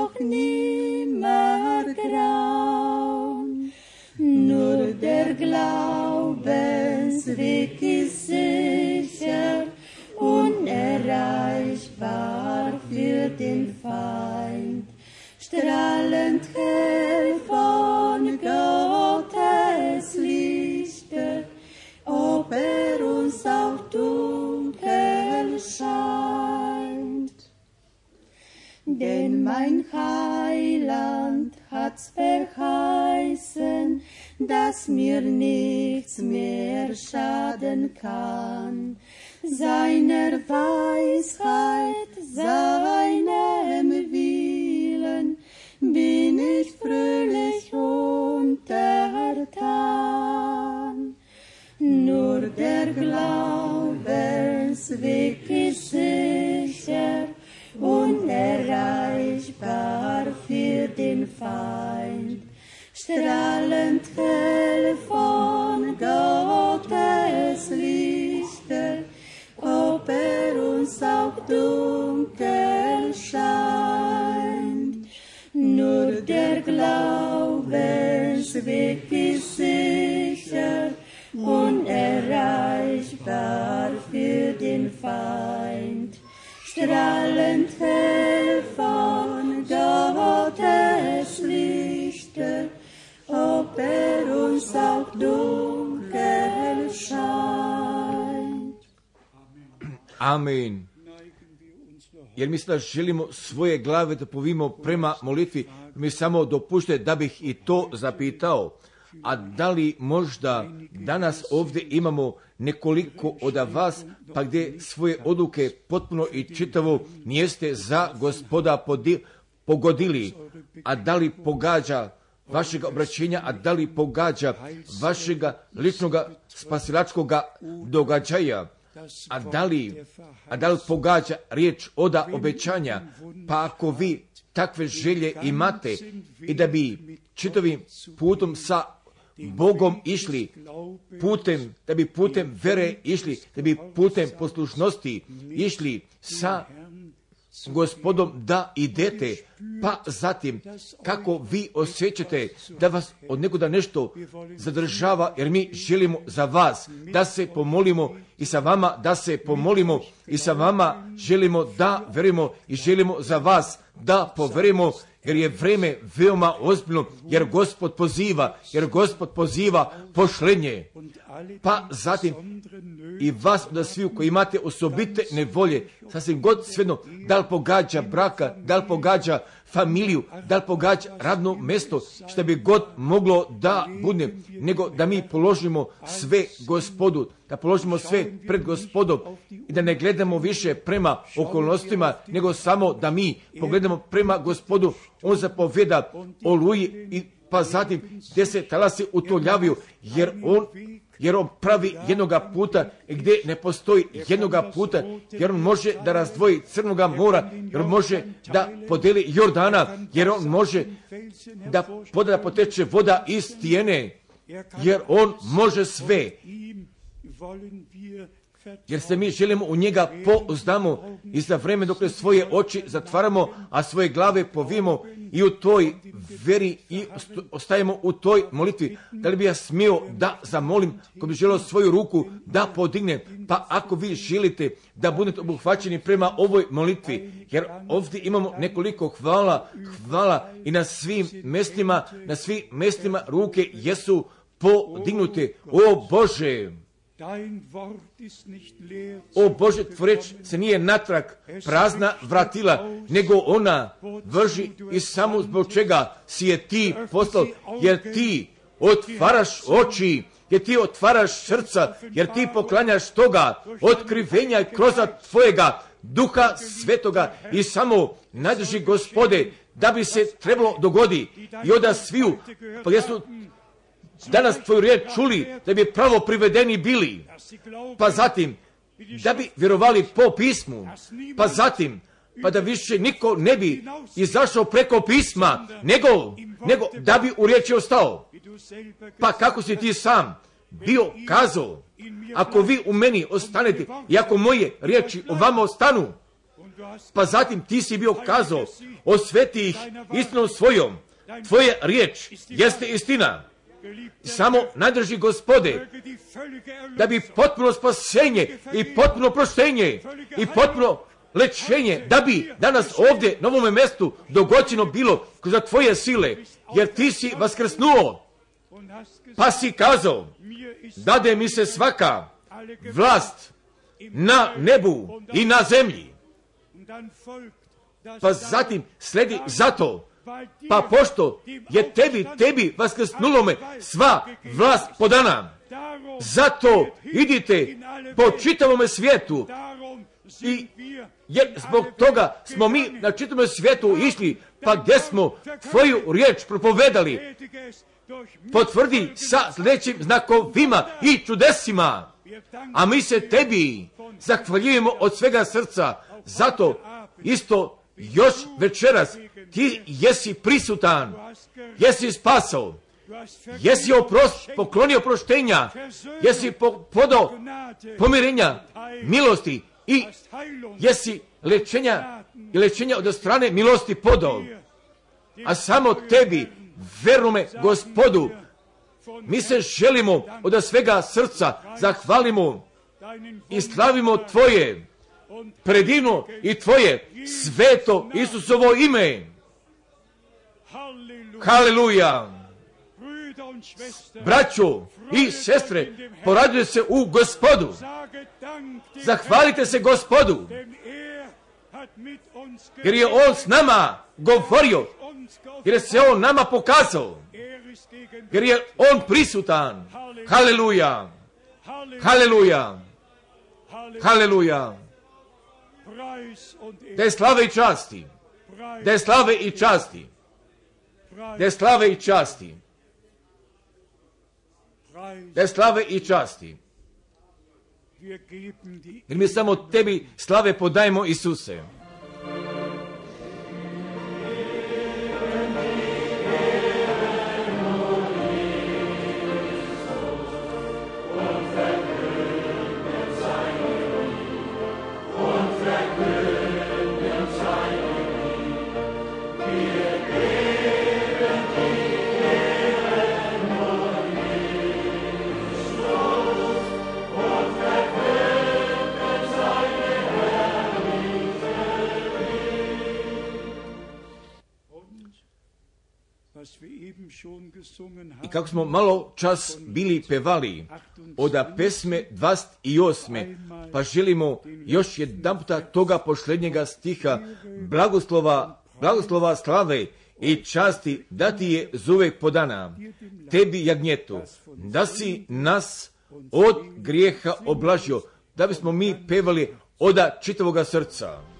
Feind. Strahlend hell Amen. Jer mi sada želimo svoje glave da povimo prema molitvi, mi samo dopušte da bih i to zapitao. A da li možda danas ovdje imamo nekoliko od vas, pa gdje svoje odluke potpuno i čitavo nijeste za gospoda pogodili, a da li pogađa vašega obraćenja, a da li pogađa vašega ličnoga spasilačkoga događaja, a da li, a da li pogađa riječ oda obećanja, pa ako vi takve želje imate i da bi čitavim putom sa Bogom išli, putem, da bi putem vere išli, da bi putem poslušnosti išli sa gospodom da idete, pa zatim kako vi osjećate da vas od nekuda nešto zadržava, jer mi želimo za vas da se pomolimo i sa vama da se pomolimo i sa vama želimo da verimo i želimo za vas da poverimo jer je vreme veoma ozbiljno, jer gospod poziva, jer gospod poziva pošlenje. Pa zatim i vas da svi koji imate osobite nevolje, sasvim god svejedno, da li pogađa braka, da li pogađa familiju, da li pogađa radno mesto, što bi god moglo da bude, nego da mi položimo sve gospodu, da položimo sve pred gospodom i da ne gledamo više prema okolnostima, nego samo da mi pogledamo prema gospodu. On zapovjeda oluji i pa zatim gdje se talasi utoljavaju, jer on jer on pravi jednoga puta gdje ne postoji jednoga puta, jer on može da razdvoji crnoga mora, jer on može da podeli Jordana, jer on može da poda da poteče voda iz stijene, jer on može sve. Jer se mi želimo u njega pouzdamo i za vreme dok svoje oči zatvaramo, a svoje glave povijemo i u toj veri i ostajemo u toj molitvi. Da li bi ja smio da zamolim, ko bi želio svoju ruku da podigne, pa ako vi želite da budete obuhvaćeni prema ovoj molitvi, jer ovdje imamo nekoliko hvala, hvala i na svim mestima, na svim mestima ruke jesu podignute. O Bože! O Bože, tvoreč se nije natrag prazna vratila, nego ona vrži i samo zbog čega si je ti poslao, jer ti otvaraš oči, jer ti otvaraš srca, jer ti poklanjaš toga otkrivenja i kroz tvojega duha svetoga i samo najdrži gospode da bi se trebalo dogodi i onda sviju, pa jesu danas tvoju riječ čuli, da bi pravo privedeni bili, pa zatim da bi vjerovali po pismu, pa zatim pa da više niko ne bi izašao preko pisma, nego, nego da bi u riječi ostao. Pa kako si ti sam bio kazao, ako vi u meni ostanete i ako moje riječi o vama ostanu, pa zatim ti si bio kazao, osveti ih istinom svojom, tvoje riječ jeste istina. Samo nadrži gospode, da bi potpuno spasenje i potpuno proštenje i potpuno lečenje, da bi danas ovdje na ovome mjestu dogoćeno bilo kroz tvoje sile, jer ti si vaskrsnuo, pa si kazao, dade mi se svaka vlast na nebu i na zemlji. Pa zatim sledi zato, pa pošto je tebi, tebi vaskrsnulo me sva vlast podana, zato idite po čitavome svijetu. I jer zbog toga smo mi na čitavom svijetu išli, pa gdje smo tvoju riječ propovedali, potvrdi sa sljedećim znakovima i čudesima. A mi se tebi zahvaljujemo od svega srca, zato isto još večeras ti jesi prisutan, jesi spasao, jesi oprost, poklonio proštenja, jesi po, podao pomirenja, milosti i jesi lečenja lečenja od strane milosti podao. A samo tebi, verume gospodu, mi se želimo od svega srca zahvalimo i slavimo tvoje predivno i tvoje sveto Isusovo ime. Haleluja! Braćo i sestre, poradite se u gospodu. Zahvalite se gospodu. Jer je on s nama govorio. Jer se on nama pokazao. Jer je on prisutan. Haleluja. Haleluja. Haleluja. Je slave i časti. Je slave i časti. Je slave i časti. Je slave i časti. Jer mi samo tebi slave podajemo Isuse. I kako smo malo čas bili pevali od pesme 28. pa želimo još jedan puta toga posljednjega stiha blagoslova, blagoslova slave i časti da ti je zuvek podana tebi jagnjetu, da si nas od grijeha oblažio, da bismo mi pevali oda čitavoga srca.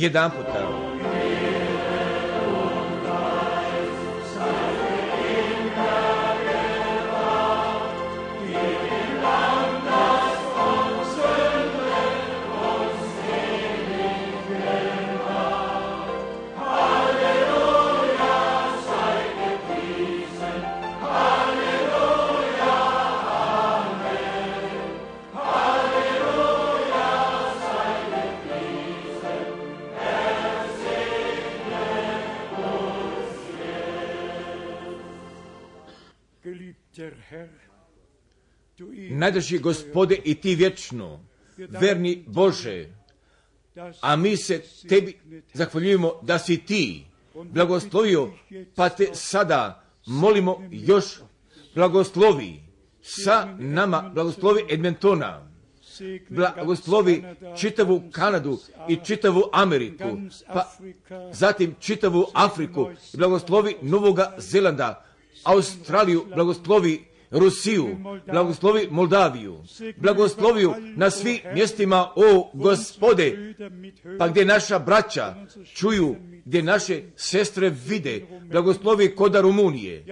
Još jedan du Najdrži gospode i ti vječno, verni Bože, a mi se tebi zahvaljujemo da si ti blagoslovio, pa te sada molimo još blagoslovi. Sa nama, blagoslovi Edmontona, segne blagoslovi čitavu Kanadu i čitavu Ameriku, pa zatim čitavu Afriku, blagoslovi Novoga Zelanda, Australiju, blagoslovi Rusiju, blagoslovi Moldaviju, blagosloviju na svim mjestima, o gospode, pa gdje naša braća čuju, gdje naše sestre vide, blagoslovi koda Rumunije,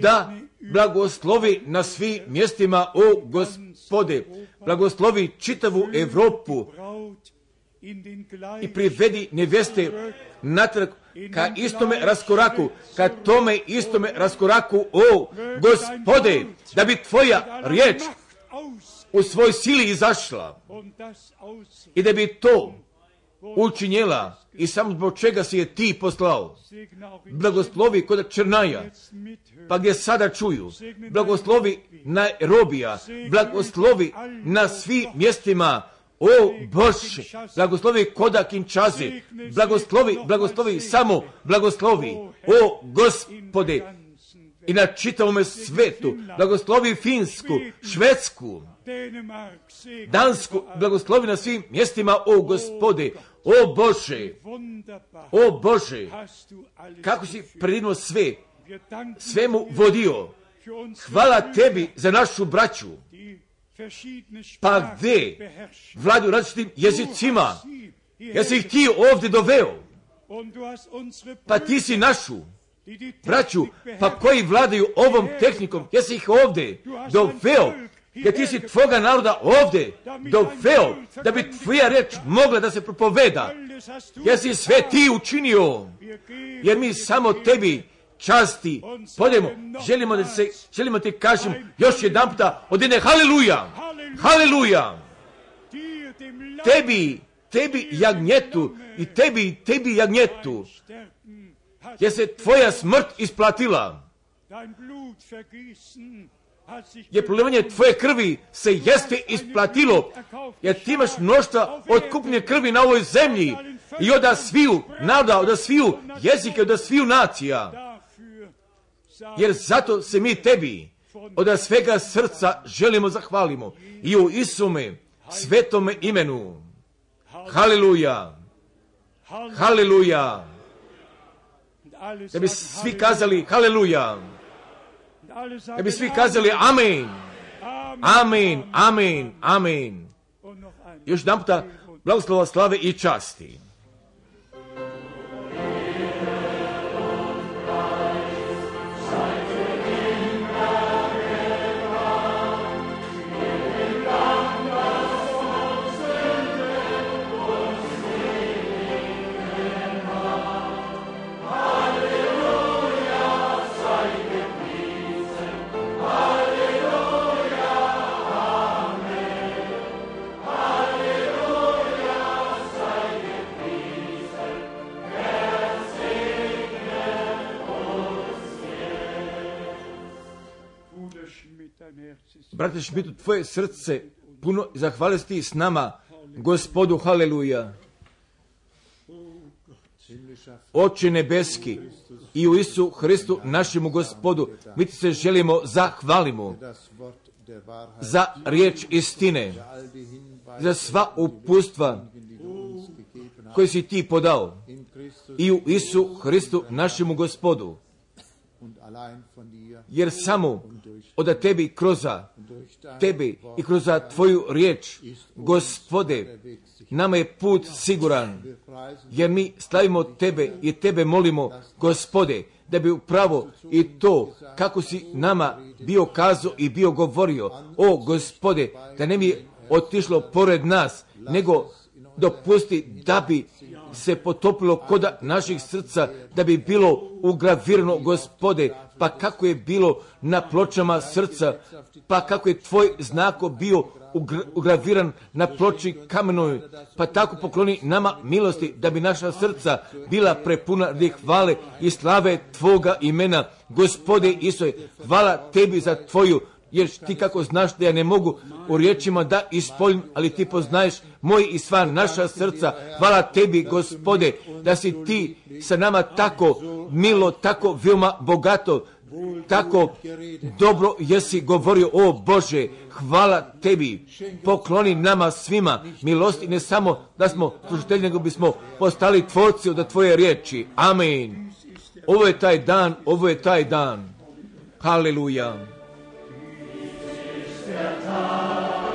da blagoslovi na svim mjestima, o gospode, blagoslovi čitavu Europu i privedi neveste natrag ka istome raskoraku, ka tome istome raskoraku, o gospode, da bi tvoja riječ u svoj sili izašla i da bi to učinjela i samo zbog čega si je ti poslao. Blagoslovi kod Črnaja, pa gdje sada čuju, blagoslovi na Robija, blagoslovi na svim mjestima, o Bože, blagoslovi koda Kinčaze, blagoslovi, blagoslovi, samo blagoslovi, o Gospode, i na čitavome svetu, blagoslovi Finsku, Švedsku, Dansku, blagoslovi na svim mjestima, o Gospode, o Bože, o Bože, kako si predinuo sve, svemu vodio, hvala tebi za našu braću, pa gdje? Vladu različitim jezicima, ja si ih ti ovdje doveo, pa ti si našu. Braću, pa koji vladaju ovom tehnikom, ja si ih ovdje doveo, jer ti si tvoga naroda ovdje doveo, da bi tvoja reč mogla da se propoveda, ja si sve ti učinio, jer mi samo tebi časti. Podemo, želimo da se, želimo ti kažem još jedan puta od haleluja, haleluja, tebi, tebi jagnjetu i tebi, tebi jagnjetu, jer se tvoja smrt isplatila, jer prolivanje tvoje krvi se jeste isplatilo, jer ti imaš mnoštva otkupnje krvi na ovoj zemlji i od sviju naroda, od sviju jezike, od sviju nacija. Jer zato se mi tebi od svega srca želimo zahvalimo i u Isume svetome imenu. Haleluja, haleluja. Da bi svi kazali haleluja. Da bi svi kazali amen, Amen. amen, amen, Još jedan puta blagoslova slave i časti. Brate Šmitu, tvoje srce puno zahvali ti s nama, gospodu, haleluja. Oče nebeski i u Isu Hristu našemu gospodu, mi ti se želimo zahvalimo za riječ istine, za sva upustva koje si ti podao i u Isu Hristu našemu gospodu, jer samo od tebi kroza tebe i kroz tvoju riječ, gospode, nama je put siguran, jer mi slavimo tebe i tebe molimo, gospode, da bi upravo i to, kako si nama bio kazao i bio govorio, o gospode, da ne bi otišlo pored nas, nego dopusti da bi se potopilo koda naših srca da bi bilo ugravirano gospode, pa kako je bilo na pločama srca, pa kako je tvoj znako bio ugr- ugraviran na ploči kamenoj, pa tako pokloni nama milosti da bi naša srca bila prepuna radi hvale i slave Tvoga imena. Gospode Isoj, hvala Tebi za Tvoju jer ti kako znaš da ja ne mogu u riječima da ispoljim, ali ti poznaješ moj i sva naša srca. Hvala tebi, gospode, da si ti sa nama tako milo, tako veoma bogato, tako dobro jesi govorio, o Bože, hvala tebi, pokloni nama svima milosti, ne samo da smo služitelji, nego bismo postali tvorci od tvoje riječi. Amen. Ovo je taj dan, ovo je taj dan. Haleluja. Amen.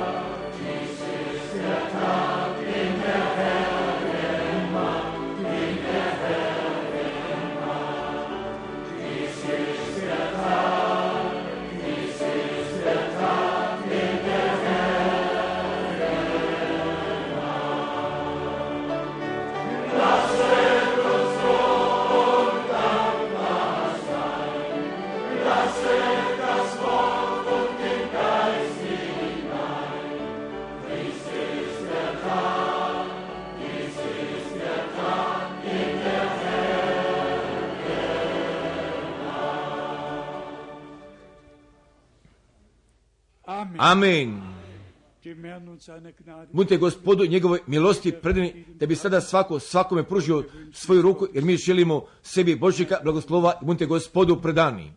Amen. Budite gospodu njegove milosti predani da bi sada svako svakome pružio svoju ruku jer mi želimo sebi Božjega blagoslova i budite gospodu predani.